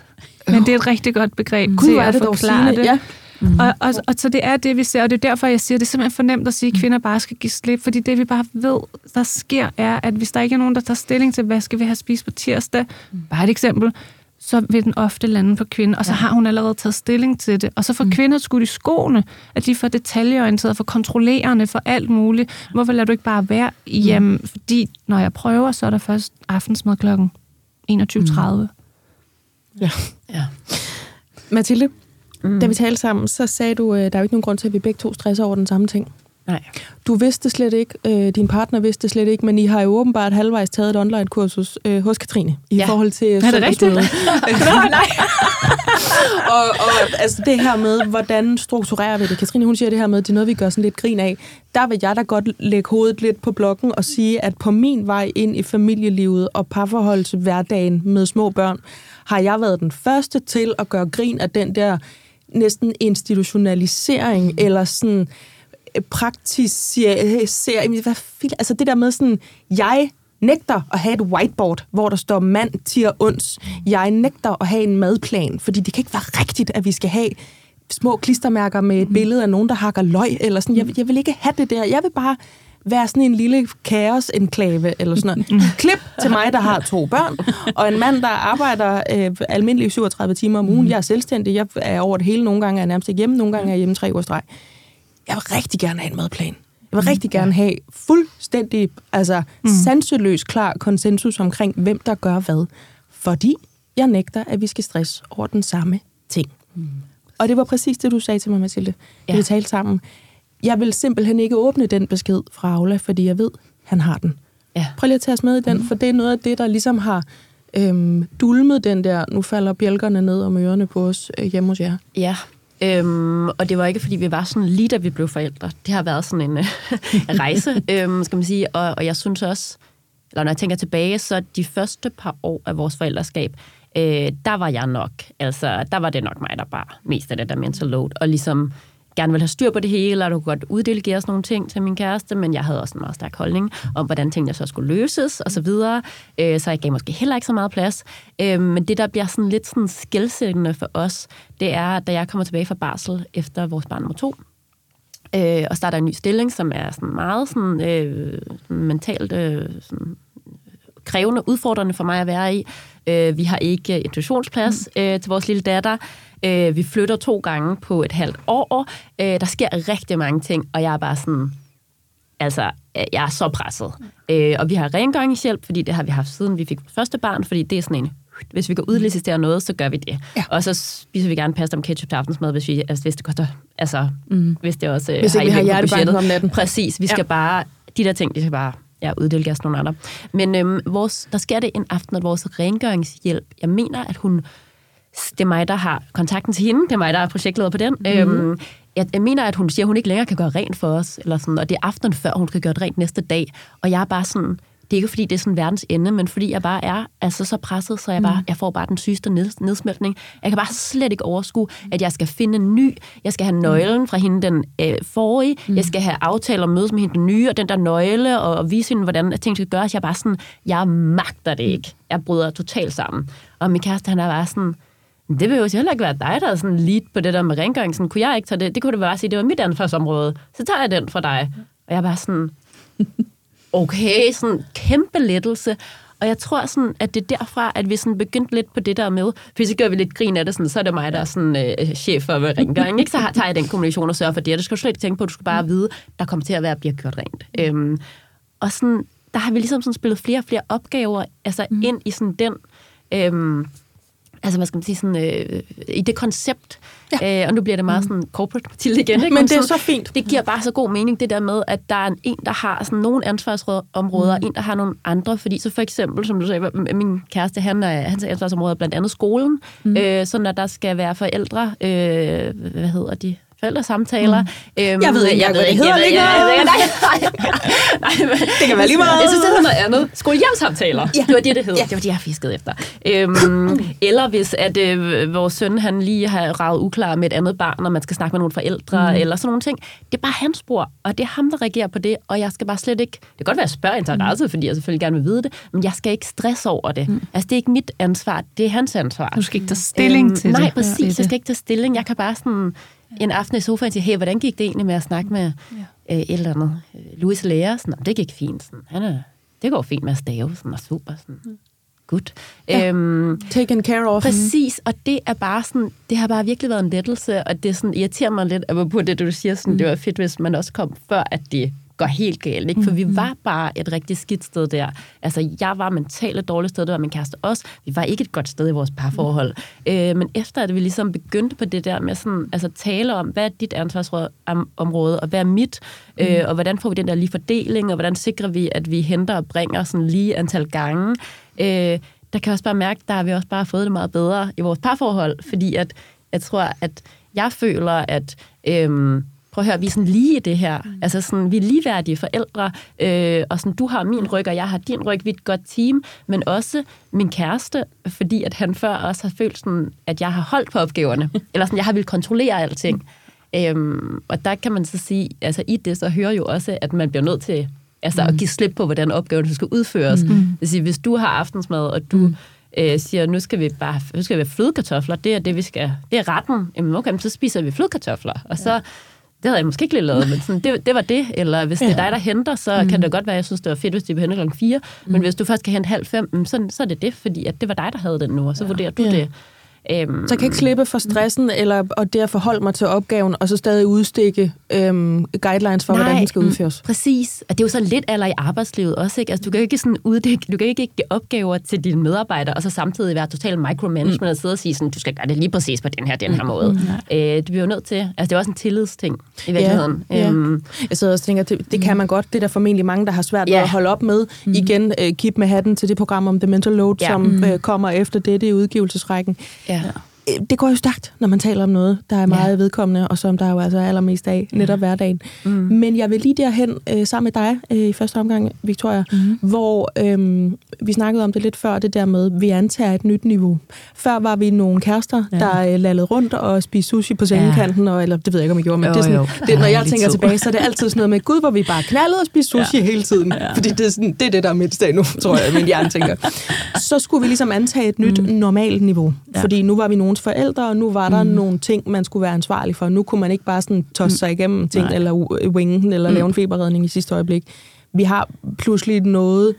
[SPEAKER 1] Men det er et rigtig godt begreb Gud, til at forklare det. Ja. Mm. Og, og, og så det er det, vi ser, og det er derfor, jeg siger, det er simpelthen for nemt at sige, at kvinder bare skal give slip, fordi det, vi bare ved, der sker, er, at hvis der ikke er nogen, der tager stilling til, hvad skal vi have spist på tirsdag, mm. bare et eksempel, så vil den ofte lande på kvinden, og så ja. har hun allerede taget stilling til det. Og så får mm. kvinder skudt i skoene, at de får detaljeorienteret, for kontrollerende, for alt muligt. Hvorfor lader du ikke bare være hjemme? Mm. Fordi når jeg prøver, så er der først aftensmad klokken 21.30. Mm.
[SPEAKER 3] Ja. ja. Mathilde, Mm. Da vi talte sammen, så sagde du, øh, der er jo ikke nogen grund til, at vi begge to stresser over den samme ting.
[SPEAKER 2] Nej.
[SPEAKER 3] Du vidste slet ikke, øh, din partner vidste slet ikke, men I har jo åbenbart halvvejs taget et online-kursus øh, hos Katrine i ja. forhold til
[SPEAKER 1] Er det rigtigt?
[SPEAKER 3] nej. og, og altså det her med, hvordan strukturerer vi det? Katrine, hun siger det her med, det er noget, vi gør sådan lidt grin af. Der vil jeg da godt lægge hovedet lidt på blokken og sige, at på min vej ind i familielivet og parforhold hverdagen med små børn, har jeg været den første til at gøre grin af den der næsten institutionalisering, mm. eller sådan øh, praktisering, hvad fil, altså det der med sådan, jeg nægter at have et whiteboard, hvor der står mand, tier, ons. Jeg nægter at have en madplan, fordi det kan ikke være rigtigt, at vi skal have små klistermærker med et mm. billede af nogen, der hakker løg, eller sådan. Jeg, jeg vil ikke have det der. Jeg vil bare være sådan en lille kaos-enklave, eller sådan noget. Klip til mig, der har to børn, og en mand, der arbejder øh, almindeligt 37 timer om ugen. Jeg er selvstændig, jeg er over det hele. Nogle gange er jeg nærmest ikke hjemme, nogle gange er jeg hjemme tre uger streg. Jeg vil rigtig gerne have en madplan. Jeg vil rigtig gerne have fuldstændig, altså mm. sanseløs klar konsensus omkring, hvem der gør hvad. Fordi jeg nægter, at vi skal stresse over den samme ting. Mm. Og det var præcis det, du sagde til mig, Mathilde. Ja. Vi talte sammen jeg vil simpelthen ikke åbne den besked fra Aula, fordi jeg ved, han har den. Ja. Prøv lige at tage os med i den, mm. for det er noget af det, der ligesom har øhm, dulmet den der, nu falder bjælkerne ned om ørerne på os øh, hjemme hos jer.
[SPEAKER 2] Ja, Øhm, og det var ikke, fordi vi var sådan lige da vi blev forældre. Det har været sådan en øh, rejse, øhm, skal man sige. Og, og jeg synes også, eller når jeg tænker tilbage, så de første par år af vores forældreskab, øh, der var jeg nok, altså der var det nok mig, der var mest af det der mental load, og ligesom gerne vil have styr på det hele, og du kunne godt uddelegere sådan nogle ting til min kæreste, men jeg havde også en meget stærk holdning om, hvordan tingene så skulle løses, og så videre. Øh, så jeg gav måske heller ikke så meget plads. Øh, men det, der bliver sådan lidt sådan skældsættende for os, det er, da jeg kommer tilbage fra barsel efter vores barn nummer to, øh, og starter en ny stilling, som er sådan meget sådan, øh, mentalt øh, sådan, krævende, udfordrende for mig at være i. Øh, vi har ikke institutionsplads øh, til vores lille datter. Øh, vi flytter to gange på et halvt år. Øh, der sker rigtig mange ting, og jeg er bare sådan... Altså, øh, jeg er så presset. Øh, og vi har rengøringshjælp, fordi det har vi haft siden vi fik første barn, fordi det er sådan en hvis vi kan udlicitere noget, så gør vi det. Ja. Og så spiser vi gerne pasta om ketchup til aftensmad, hvis, vi, altså, hvis det koster, altså, mm. hvis det også
[SPEAKER 3] hvis
[SPEAKER 2] har
[SPEAKER 3] ikke vi har hjertebanken om natten.
[SPEAKER 2] Præcis, vi skal ja. bare, de der ting, de skal bare ja, uddelegeres nogle andre. Men øhm, vores, der sker det en aften, at vores rengøringshjælp, jeg mener, at hun, det er mig, der har kontakten til hende, det er mig, der er projektleder på den, mm. øhm, jeg, jeg mener, at hun siger, at hun ikke længere kan gøre rent for os, eller sådan, og det er aftenen før, hun skal gøre det rent næste dag, og jeg er bare sådan, det er ikke fordi, det er sådan verdens ende, men fordi jeg bare er altså, så presset, så jeg, bare, mm. jeg får bare den sygeste nedsmeltning. Jeg kan bare slet ikke overskue, at jeg skal finde en ny. Jeg skal have mm. nøglen fra hende den øh, forrige. Mm. Jeg skal have aftaler og mødes med hende den nye, og den der nøgle, og, og vise hende, hvordan ting skal gøres. Jeg er bare sådan, jeg magter det ikke. Jeg bryder totalt sammen. Og min kæreste, han er bare sådan, det vil jo heller ikke være dig, der er sådan lead på det der med rengøring. Sådan, kunne jeg ikke tage det? Det kunne det bare sige, det var mit ansvarsområde. Så tager jeg den fra dig. Og jeg er bare sådan, okay, sådan kæmpe lettelse. Og jeg tror sådan, at det er derfra, at vi sådan begyndte lidt på det der med, for så gør vi lidt grin af det, sådan, så er det mig, der er sådan, øh, chef for rengøring. Ikke? Så tager jeg den kommunikation og sørger for det, og det skal du slet ikke tænke på, du skal bare vide, der kommer til at være, bliver gjort rent. Øhm, og sådan, der har vi ligesom sådan spillet flere og flere opgaver altså mm. ind i sådan den øhm, altså hvad skal man sige, sådan, øh, i det koncept. Ja. Øh, og nu bliver det meget mm. sådan corporate til igen. Ikke?
[SPEAKER 3] Men det er så fint.
[SPEAKER 2] Det giver bare så god mening, det der med, at der er en, der har sådan nogle ansvarsområder, mm. en, der har nogle andre. Fordi så for eksempel, som du sagde, min kæreste, han er, hans ansvarsområde er blandt andet skolen. Mm. Øh, sådan at der skal være forældre, øh, hvad hedder de? Forældresamtaler.
[SPEAKER 3] Mm. Øhm, jeg ved ikke, jeg, ved ikke, hvad det hedder. Jeg, nej, nej, det kan være lige meget.
[SPEAKER 2] Jeg synes, det hedder noget andet. Skolehjemsamtaler. Ja. Det var det, det hed. Ja. Det var det, jeg fiskede efter. Øhm, eller hvis at øh, vores søn han lige har ravet uklar med et andet barn, og man skal snakke med nogle forældre, mm. eller sådan nogle ting. Det er bare hans spor, og det er ham, der reagerer på det, og jeg skal bare slet ikke... Det kan godt være, at jeg spørger interesse, mm. fordi jeg selvfølgelig gerne vil vide det, men jeg skal ikke stresse over det. Mm. Altså, det er ikke mit ansvar, det er hans ansvar.
[SPEAKER 1] Du skal ikke tage stilling øhm, til
[SPEAKER 2] nej,
[SPEAKER 1] det.
[SPEAKER 2] Nej, præcis. Jeg skal ikke tage stilling. Jeg kan bare sådan en aften i sofaen sige, hey, hvordan gik det egentlig med at snakke med ja. øh, et eller andet? Louis Lærer, sådan, det gik fint. Sådan, han er, det går fint med at stave, sådan, og super. Sådan. Mm. Good.
[SPEAKER 3] Ja. Øhm, Taken care of.
[SPEAKER 2] Præcis, og det er bare sådan, det har bare virkelig været en lettelse, og det sådan, irriterer mig lidt, at på det, du siger, sådan, mm. det var fedt, hvis man også kom før, at det går helt galt. Ikke? For vi var bare et rigtig skidt sted der. Altså, jeg var mentalt et dårligt sted, det var min kæreste også. Vi var ikke et godt sted i vores parforhold. Mm. Øh, men efter at vi ligesom begyndte på det der med sådan, altså, tale om, hvad er dit ansvarsområde, og hvad er mit, mm. øh, og hvordan får vi den der lige fordeling, og hvordan sikrer vi, at vi henter og bringer sådan lige antal gange, øh, der kan jeg også bare mærke, der har vi også bare fået det meget bedre i vores parforhold, fordi at jeg tror, at jeg føler, at øhm, prøv at høre, vi er sådan lige i det her. Mm. Altså sådan, vi er ligeværdige forældre, øh, og sådan, du har min ryg, og jeg har din ryg, vi er et godt team, men også min kæreste, fordi at han før også har følt sådan, at jeg har holdt på opgaverne, eller sådan, jeg har vil kontrollere alting. Mm. Øhm, og der kan man så sige, altså i det, så hører jo også, at man bliver nødt til altså, mm. at give slip på, hvordan opgaven skal udføres. Mm. Det vil sige, hvis du har aftensmad, og du mm. øh, siger, nu skal vi bare nu skal vi have flødekartofler, det er det, vi skal, det er retten, jamen okay, så spiser vi flødekartofler, og så det havde jeg måske ikke lige lavet, men sådan, det, det var det. Eller hvis ja. det er dig, der henter, så mm. kan det godt være, at jeg synes, det var fedt, hvis de vil hente klokken 4. Mm. Men hvis du først kan hente halv fem, så, så er det det, fordi at det var dig, der havde den nu, og så ja. vurderer du ja. det.
[SPEAKER 3] Øhm, så jeg kan ikke slippe for stressen, eller og det at forholde mig til opgaven, og så stadig udstikke øhm, guidelines for, Nej, hvordan den skal mm, udføres.
[SPEAKER 2] Mm, præcis. Og det er jo så lidt aller i arbejdslivet også, ikke? Altså, du kan ikke sådan uddække, du kan ikke give opgaver til dine medarbejdere, og så samtidig være total micromanagement, mm. og sidde og sige sådan, du skal gøre det lige præcis på den her, den her mm. måde. Mm. Øh, du bliver jo nødt til, altså det er også en tillidsting i virkeligheden.
[SPEAKER 3] Ja, ja. Øhm, jeg sidder og tænker, det, det kan man godt, det er der formentlig mange, der har svært ved at holde op med. Mm. Igen, øh, keep med hatten til det program om The Mental Load, ja. som mm. øh, kommer efter det, det er udgivelsesrækken.
[SPEAKER 2] Ja.
[SPEAKER 3] Øh, det går jo stærkt, når man taler om noget, der er meget ja. vedkommende, og som der er jo altså allermest af netop ja. hverdagen. Mm. Men jeg vil lige derhen øh, sammen med dig øh, i første omgang, Victoria, mm. hvor øh, vi snakkede om det lidt før, det der med, vi antager et nyt niveau. Før var vi nogle kærester, ja. der øh, lallede rundt og spiste sushi på sengekanten, ja. og, eller det ved jeg ikke, om I gjorde, men jo, det er sådan, det, når jeg tænker tilbage, så er det altid sådan noget med, gud, hvor vi bare knaldede og spiste sushi ja. hele tiden. Ja. Fordi det er, sådan, det er det, der er mit nu, tror jeg, min hjerne tænker. Så skulle vi ligesom antage et nyt mm. normalt niveau. Ja. Fordi nu var vi nogens forældre, og nu var der mm. nogle ting, man skulle være ansvarlig for. Nu kunne man ikke bare sådan tosse mm. sig igennem ting, Nej. eller wingen, eller mm. lave en feberredning i sidste øjeblik. Vi har pludselig noget,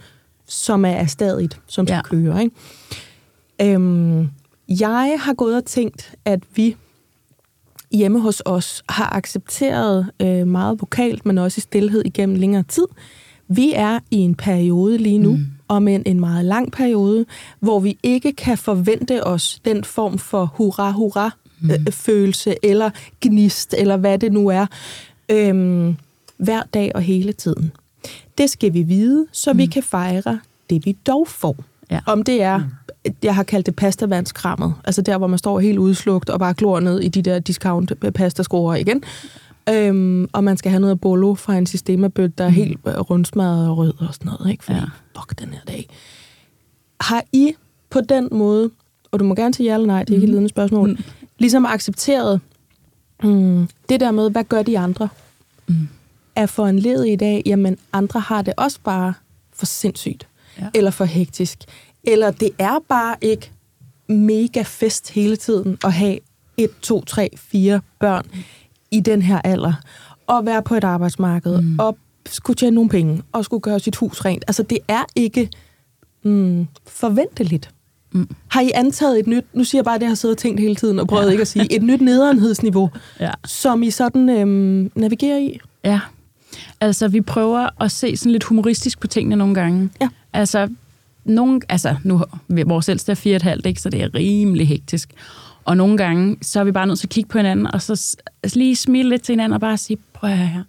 [SPEAKER 3] som er stadigt, som skal ja. køre. Ikke? Øhm, jeg har gået og tænkt, at vi hjemme hos os har accepteret øh, meget vokalt, men også i stillhed igennem længere tid. Vi er i en periode lige nu, mm om en, en meget lang periode, hvor vi ikke kan forvente os den form for hurra-hurra-følelse, mm. eller gnist, eller hvad det nu er, øhm, hver dag og hele tiden. Det skal vi vide, så mm. vi kan fejre det, vi dog får. Ja. Om det er, mm. jeg har kaldt det pastavandskrammet, altså der, hvor man står helt udslugt og bare glor ned i de der discount pastaskruer igen, Øhm, og man skal have noget bolo fra en systemabøt, der er mm. helt øh, rundsmadret og rød og sådan noget, ikke? Fordi, ja. fuck den her dag. Har I på den måde, og du må gerne sige ja eller nej, det er ikke et mm. ledende spørgsmål, mm. ligesom accepteret mm, det der med, hvad gør de andre? Mm. Er for en led i dag, jamen andre har det også bare for sindssygt, ja. eller for hektisk, eller det er bare ikke mega fest hele tiden at have et, to, tre, fire børn. Mm i den her alder, og være på et arbejdsmarked, mm. og skulle tjene nogle penge, og skulle gøre sit hus rent. Altså, det er ikke mm, forventeligt. Mm. Har I antaget et nyt, nu siger jeg bare, at jeg har siddet og tænkt hele tiden, og prøvet ja. ikke at sige, et nyt nederenhedsniveau, ja. som I sådan øhm, navigerer i?
[SPEAKER 4] Ja, altså vi prøver at se sådan lidt humoristisk på tingene nogle gange. Ja. Altså, nogle, altså nu, vores ældste er fire et halvt, ikke, så det er rimelig hektisk. Og nogle gange, så er vi bare nødt til at kigge på hinanden, og så altså lige smile lidt til hinanden, og bare sige, prøv at her,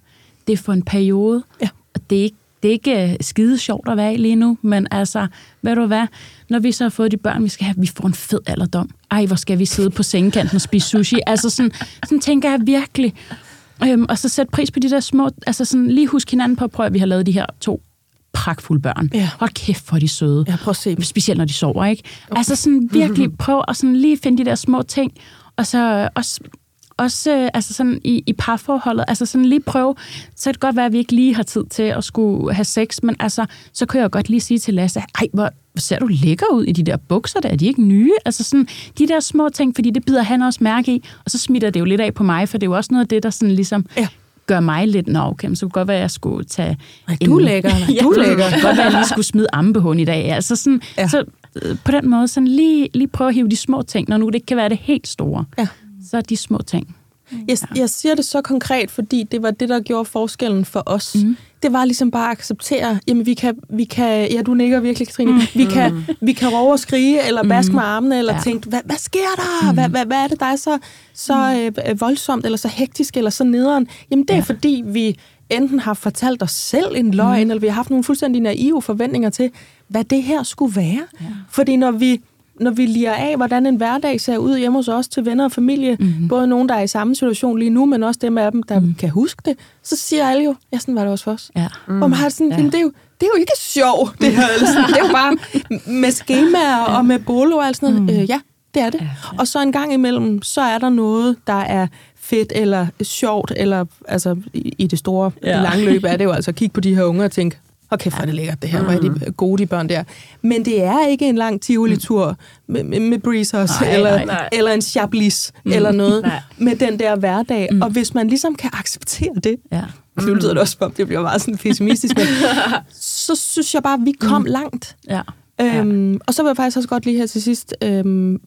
[SPEAKER 4] det er for en periode, ja. og det er ikke det er ikke øh, skide sjovt at være i lige nu, men altså, ved du hvad, når vi så har fået de børn, vi skal have, vi får en fed alderdom. Ej, hvor skal vi sidde på sengekanten og spise sushi? Altså sådan, sådan tænker jeg virkelig. Øhm, og så sætte pris på de der små, altså sådan lige huske hinanden på at prøve, at vi har lavet de her to pragtfulde børn. Ja. Hold kæft, hvor de søde.
[SPEAKER 3] Ja, prøv at se.
[SPEAKER 4] Specielt når de sover, ikke? Okay. Altså sådan virkelig prøv at sådan lige finde de der små ting, og så også, også øh, altså sådan i, i parforholdet, altså sådan lige prøve, så kan det godt være, at vi ikke lige har tid til at skulle have sex, men altså, så kan jeg godt lige sige til Lasse, ej, hvor ser du lækker ud i de der bukser der, er de ikke nye? Altså sådan, de der små ting, fordi det bider han også mærke i, og så smitter det jo lidt af på mig, for det er jo også noget af det, der sådan ligesom ja gør mig lidt, nå okay, så kunne godt være, at jeg skulle tage...
[SPEAKER 3] Nej, du
[SPEAKER 4] en,
[SPEAKER 3] lækker, nej, du
[SPEAKER 4] lækker. Det godt være, at jeg lige skulle smide ammebehånd i dag. Altså sådan, ja. så øh, på den måde, sådan lige, lige prøve at hive de små ting, når nu det ikke kan være det helt store. Ja. Så er de små ting.
[SPEAKER 3] Jeg, ja. jeg siger det så konkret, fordi det var det, der gjorde forskellen for os. Mm. Det var ligesom bare at acceptere, jamen vi kan, vi kan ja du nikker virkelig, Katrine, mm. vi, kan, vi kan råbe og skrige, eller baske mm. med armene, eller ja. tænke, hvad, hvad sker der? Mm. Hvad, hvad, hvad er det, der er så, så mm. øh, voldsomt, eller så hektisk, eller så nederen? Jamen det er ja. fordi, vi enten har fortalt os selv en løgn, mm. eller vi har haft nogle fuldstændig naive forventninger til, hvad det her skulle være. Ja. Fordi når vi når vi liger af, hvordan en hverdag ser ud hjemme hos os til venner og familie, mm-hmm. både nogen, der er i samme situation lige nu, men også dem af dem, der mm. kan huske det, så siger alle jo, ja, sådan var det også for os. Ja. Mm. Og man har sådan, ja. det, er jo, det er jo ikke sjovt, det her. Eller sådan. Det er jo bare med skemaer ja. og med bolo og alt sådan noget. Mm. Øh, ja, det er det. Ja, ja. Og så en gang imellem, så er der noget, der er fedt eller sjovt, eller altså i, i det store, ja. i lange løb er det jo altså at kigge på de her unge og tænke, og kæft, hvor er det lækkert det her, hvor er de mm. gode, de børn der. Men det er ikke en lang Tivoli-tur med, med, med breezers, nej, eller, nej, nej. eller en chablis, mm. eller noget, nej. med den der hverdag. Mm. Og hvis man ligesom kan acceptere det, ja. nu lyder det også om, det bliver meget sådan pessimistisk, men så synes jeg bare, at vi kom mm. langt. Ja. Øhm, og så vil jeg faktisk også godt lige her til sidst øhm,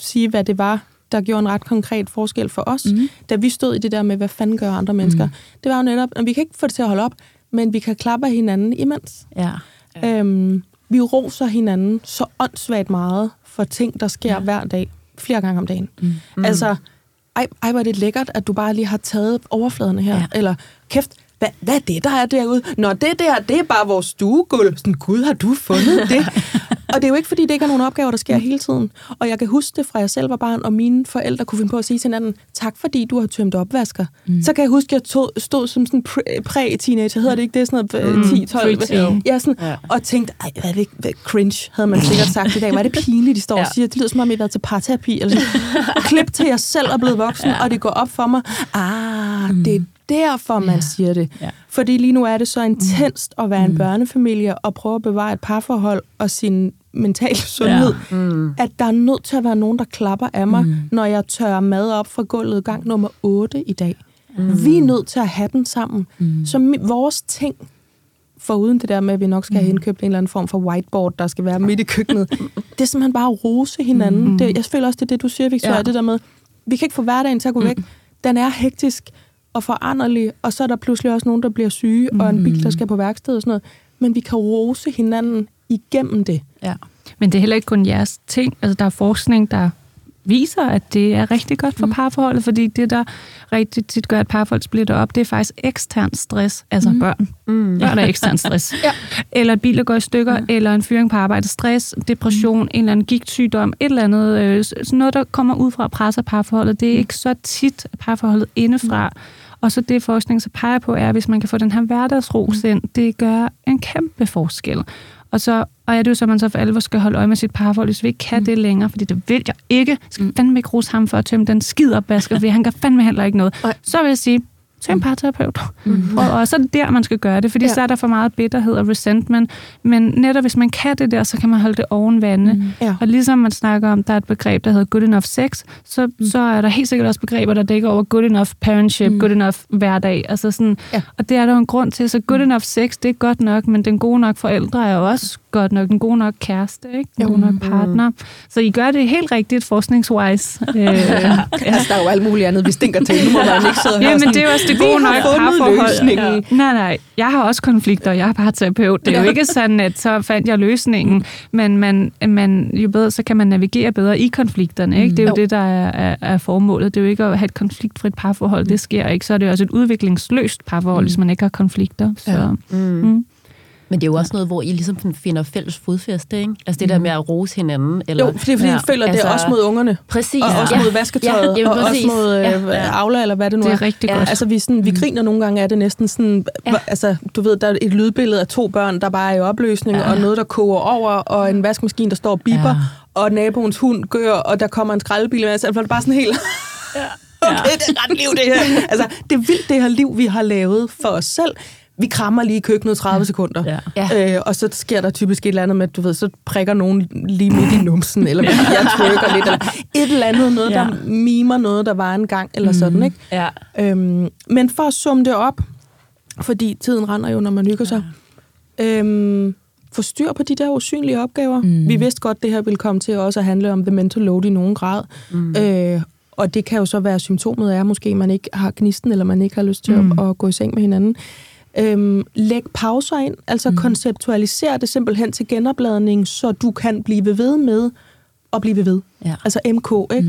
[SPEAKER 3] sige, hvad det var, der gjorde en ret konkret forskel for os, mm. da vi stod i det der med, hvad fanden gør andre mennesker. Mm. Det var jo netop, at vi kan ikke få det til at holde op, men vi kan klappe af hinanden imens. Ja. ja. Øhm, vi roser hinanden så åndssvagt meget for ting, der sker ja. hver dag, flere gange om dagen. Mm. Mm. Altså, ej, ej, hvor er det lækkert, at du bare lige har taget overfladerne her. Ja. Eller, kæft, hvad, hvad er det, der er derude? Nå, det der, det er bare vores stuegulv. Sådan, gud, har du fundet det? og det er jo ikke, fordi det ikke er nogen opgaver, der sker hele tiden. Og jeg kan huske det fra jeg selv var barn, og mine forældre kunne finde på at sige til hinanden, tak fordi du har tømt opvasker. Mm. Så kan jeg huske, at jeg tog, stod som sådan præ- præ-teenager, hedder det ikke det, sådan noget mm. 10-12?
[SPEAKER 1] Preteen.
[SPEAKER 3] Ja, sådan, ja. og tænkte, ej, hvad er det hvad, cringe, havde man sikkert sagt i dag. Hvad er det pinligt, de står ja. og siger? Det lyder som om, I har været til parterapi. Eller sådan. Klip til jeg selv er blevet voksen, ja. og det går op for mig. Ah, mm. det er derfor, man ja. siger det. Ja. Fordi lige nu er det så intenst at være en børnefamilie og prøve at bevare et parforhold og sin mentale sundhed, ja. mm. at der er nødt til at være nogen, der klapper af mig, mm. når jeg tørrer mad op fra gulvet gang nummer 8 i dag. Mm. Vi er nødt til at have den sammen. Mm. Så vores ting, foruden det der med, at vi nok skal have indkøbt en eller anden form for whiteboard, der skal være midt i køkkenet, det er simpelthen bare at rose hinanden. Mm. Det, jeg føler også, det er det, du siger, Victoria, ja. det der med, vi kan ikke få hverdagen til at gå mm. væk. Den er hektisk og foranderlig, og så er der pludselig også nogen, der bliver syge, mm. og en bil, der skal på værksted og sådan noget. Men vi kan rose hinanden igennem det.
[SPEAKER 1] Ja. Men det er heller ikke kun jeres ting. Altså, der er forskning, der viser, at det er rigtig godt for mm. parforholdet, fordi det, der rigtig tit gør, at parforhold splitter op, det er faktisk ekstern stress, altså mm. børn. Mm. Børn er ekstern stress. ja. Eller et bil, der går i stykker, mm. eller en fyring på arbejde, stress, depression, mm. en eller anden gigtsygdom, et eller andet, øh, sådan noget, der kommer ud fra at presse parforholdet. Det er mm. ikke så tit parforholdet indefra. Mm. Og så det forskning så peger på, er, at hvis man kan få den her hverdagsros ind, det gør en kæmpe forskel. Og så og er det jo så, man så for alvor skal holde øje med sit parforhold, hvis vi ikke kan mm. det længere, fordi det vil jeg ikke. Skal mm. fandme ikke rose ham for at tømme den skidopvasker, fordi han kan fandme heller ikke noget. Så vil jeg sige, Søg en parterapeut. Mm-hmm. Og, og så er det der, man skal gøre det, fordi ja. så er der for meget bitterhed og resentment. Men netop hvis man kan det der, så kan man holde det oven vande. Mm. Ja. Og ligesom man snakker om, der er et begreb, der hedder good enough sex, så, mm. så er der helt sikkert også begreber, der dækker over good enough parentship, mm. good enough hverdag. Altså sådan, ja. Og det er der jo en grund til. Så good mm. enough sex, det er godt nok, men den gode nok forældre er også godt nok. Den gode nok kæreste, ikke? Den gode nok partner. Så I gør det helt rigtigt forskningswise. øh, ja.
[SPEAKER 3] altså, der er jo alt muligt andet, vi stinker til. Nu må man ikke sidde
[SPEAKER 1] ja, men det er også det gode nok parforhold. Ja. Nej, nej. Jeg har også konflikter, jeg har bare terapeut. Det er jo ikke sådan, at så fandt jeg løsningen. Men man, man, jo bedre, så kan man navigere bedre i konflikterne. Ikke? Det er jo, jo. det, der er, er, er formålet. Det er jo ikke at have et konfliktfrit parforhold. Det sker ikke. Så er det også et udviklingsløst parforhold, mm. hvis man ikke har konflikter. Så, ja. mm. Mm.
[SPEAKER 2] Men det er jo også noget, hvor I ligesom finder fælles fodfæste, ikke? Altså det der mhm. med at rose hinanden. Eller,
[SPEAKER 3] jo, fordi, fordi ja, I føler, altså, det er også mod ungerne.
[SPEAKER 2] Præcis.
[SPEAKER 3] Og også ja. mod vasketøjet, ja, og også mod øh, ja. Aula, eller hvad det nu
[SPEAKER 1] er. Det er rigtig
[SPEAKER 3] ja.
[SPEAKER 1] godt.
[SPEAKER 3] Altså vi, sådan, vi mhm. griner nogle gange af det næsten sådan, ja. altså du ved, der er et lydbillede af to børn, der bare er i opløsning, ja. og noget, der koger over, og en vaskemaskine, der står og biber, ja. og naboens hund gør, og der kommer en skraldebil. Altså det er bare sådan helt... Ja. Okay, det er ret liv, det her. Altså, det er vildt, det her liv, vi har lavet for os selv vi krammer lige i køkkenet 30 sekunder. Ja. Øh, og så sker der typisk et eller andet med, du ved, så prikker nogen lige midt i numsen, eller jeg trykker lidt, eller et eller andet, noget, ja. der mimer noget, der var en gang, eller mm. sådan, ikke?
[SPEAKER 2] Ja.
[SPEAKER 3] Øhm, men for at summe det op, fordi tiden render jo, når man hygger sig, ja. øhm, få styr på de der usynlige opgaver. Mm. Vi vidste godt, det her ville komme til også at handle om the mental load i nogen grad. Mm. Øh, og det kan jo så være symptomet af, at måske man ikke har gnisten, eller man ikke har lyst til mm. at, at gå i seng med hinanden. Øhm, læg pauser ind, altså mm. konceptualiser det simpelthen til genopladning, så du kan blive ved med at blive ved. Ja. Altså MK, ikke?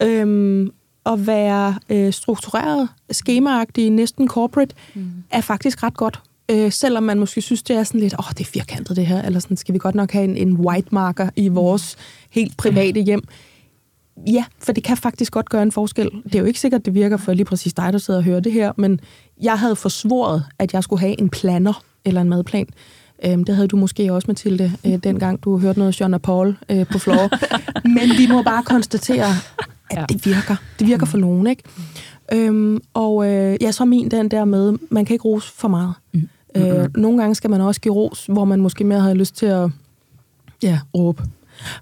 [SPEAKER 3] Mm. Øhm, at være øh, struktureret, skemaagtig, næsten corporate, mm. er faktisk ret godt. Øh, selvom man måske synes, det er sådan lidt, åh, oh, det er firkantet det her, eller sådan, skal vi godt nok have en, en white marker i vores helt private hjem. Ja, for det kan faktisk godt gøre en forskel. Det er jo ikke sikkert, det virker for lige præcis dig, der sidder og hører det her, men jeg havde forsvoret, at jeg skulle have en planer eller en madplan. Øhm, det havde du måske også, Mathilde, øh, dengang du hørte noget John og Paul øh, på floor. Men vi må bare konstatere, at ja. det virker. Det virker for nogen, ikke? Øhm, og øh, ja, så min den der med, man kan ikke rose for meget. Mm. Øh, nogle gange skal man også give ros, hvor man måske mere har lyst til at ja, råbe.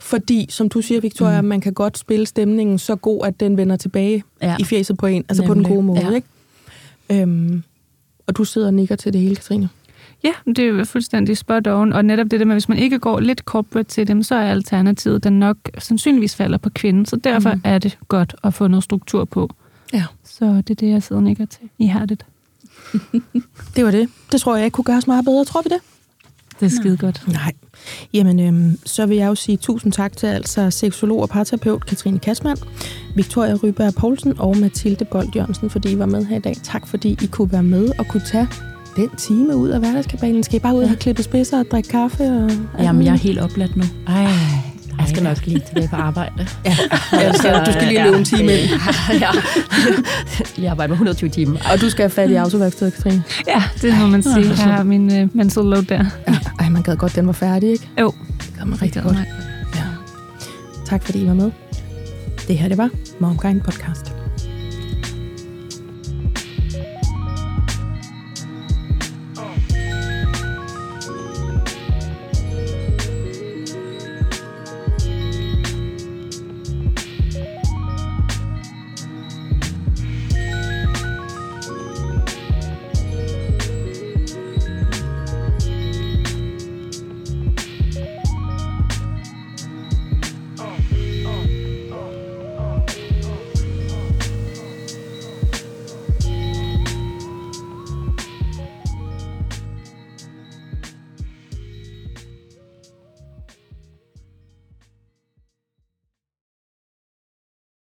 [SPEAKER 3] Fordi, som du siger, Victoria, mm. man kan godt spille stemningen så god, at den vender tilbage ja. i fjeset på en. Altså Nemlig. på den gode måde, ja. ikke? Øhm, og du sidder og nikker til det hele, Katrine.
[SPEAKER 1] Ja, det er jo fuldstændig spot on. Og netop det der med, hvis man ikke går lidt corporate til dem, så er alternativet, den nok sandsynligvis falder på kvinden. Så derfor mm. er det godt at få noget struktur på.
[SPEAKER 3] Ja.
[SPEAKER 1] Så det er det, jeg sidder og nikker til. I har det.
[SPEAKER 3] det var det. Det tror jeg ikke kunne gøres meget bedre. Tror vi det?
[SPEAKER 1] Det er skide godt.
[SPEAKER 3] Nej. Jamen, øhm, så vil jeg jo sige tusind tak til altså seksolog og parterapeut Katrine Kasman, Victoria Ryberg Poulsen og Mathilde Bold Jørgensen, fordi I var med her i dag. Tak fordi I kunne være med og kunne tage den time ud af hverdagskabalen? Skal I bare ud og have klippet spidser og drikke kaffe? Og
[SPEAKER 4] Jamen, jeg er helt opladt nu. Ej,
[SPEAKER 2] Jeg skal nok lige tilbage på arbejde.
[SPEAKER 3] Ja, du, skal, du skal lige løbe en time ind.
[SPEAKER 2] ja. Jeg arbejder med 120 timer.
[SPEAKER 3] Og du skal have fat i autoværkstedet, Katrine.
[SPEAKER 1] Ja, det må man sige. Jeg har min uh, mental load der.
[SPEAKER 3] Ja. Ej, man gad godt, den var færdig, ikke?
[SPEAKER 1] Jo.
[SPEAKER 3] Det gad man rigtig godt. Ja. Tak fordi I var med. Det her, det var MomKind Podcast.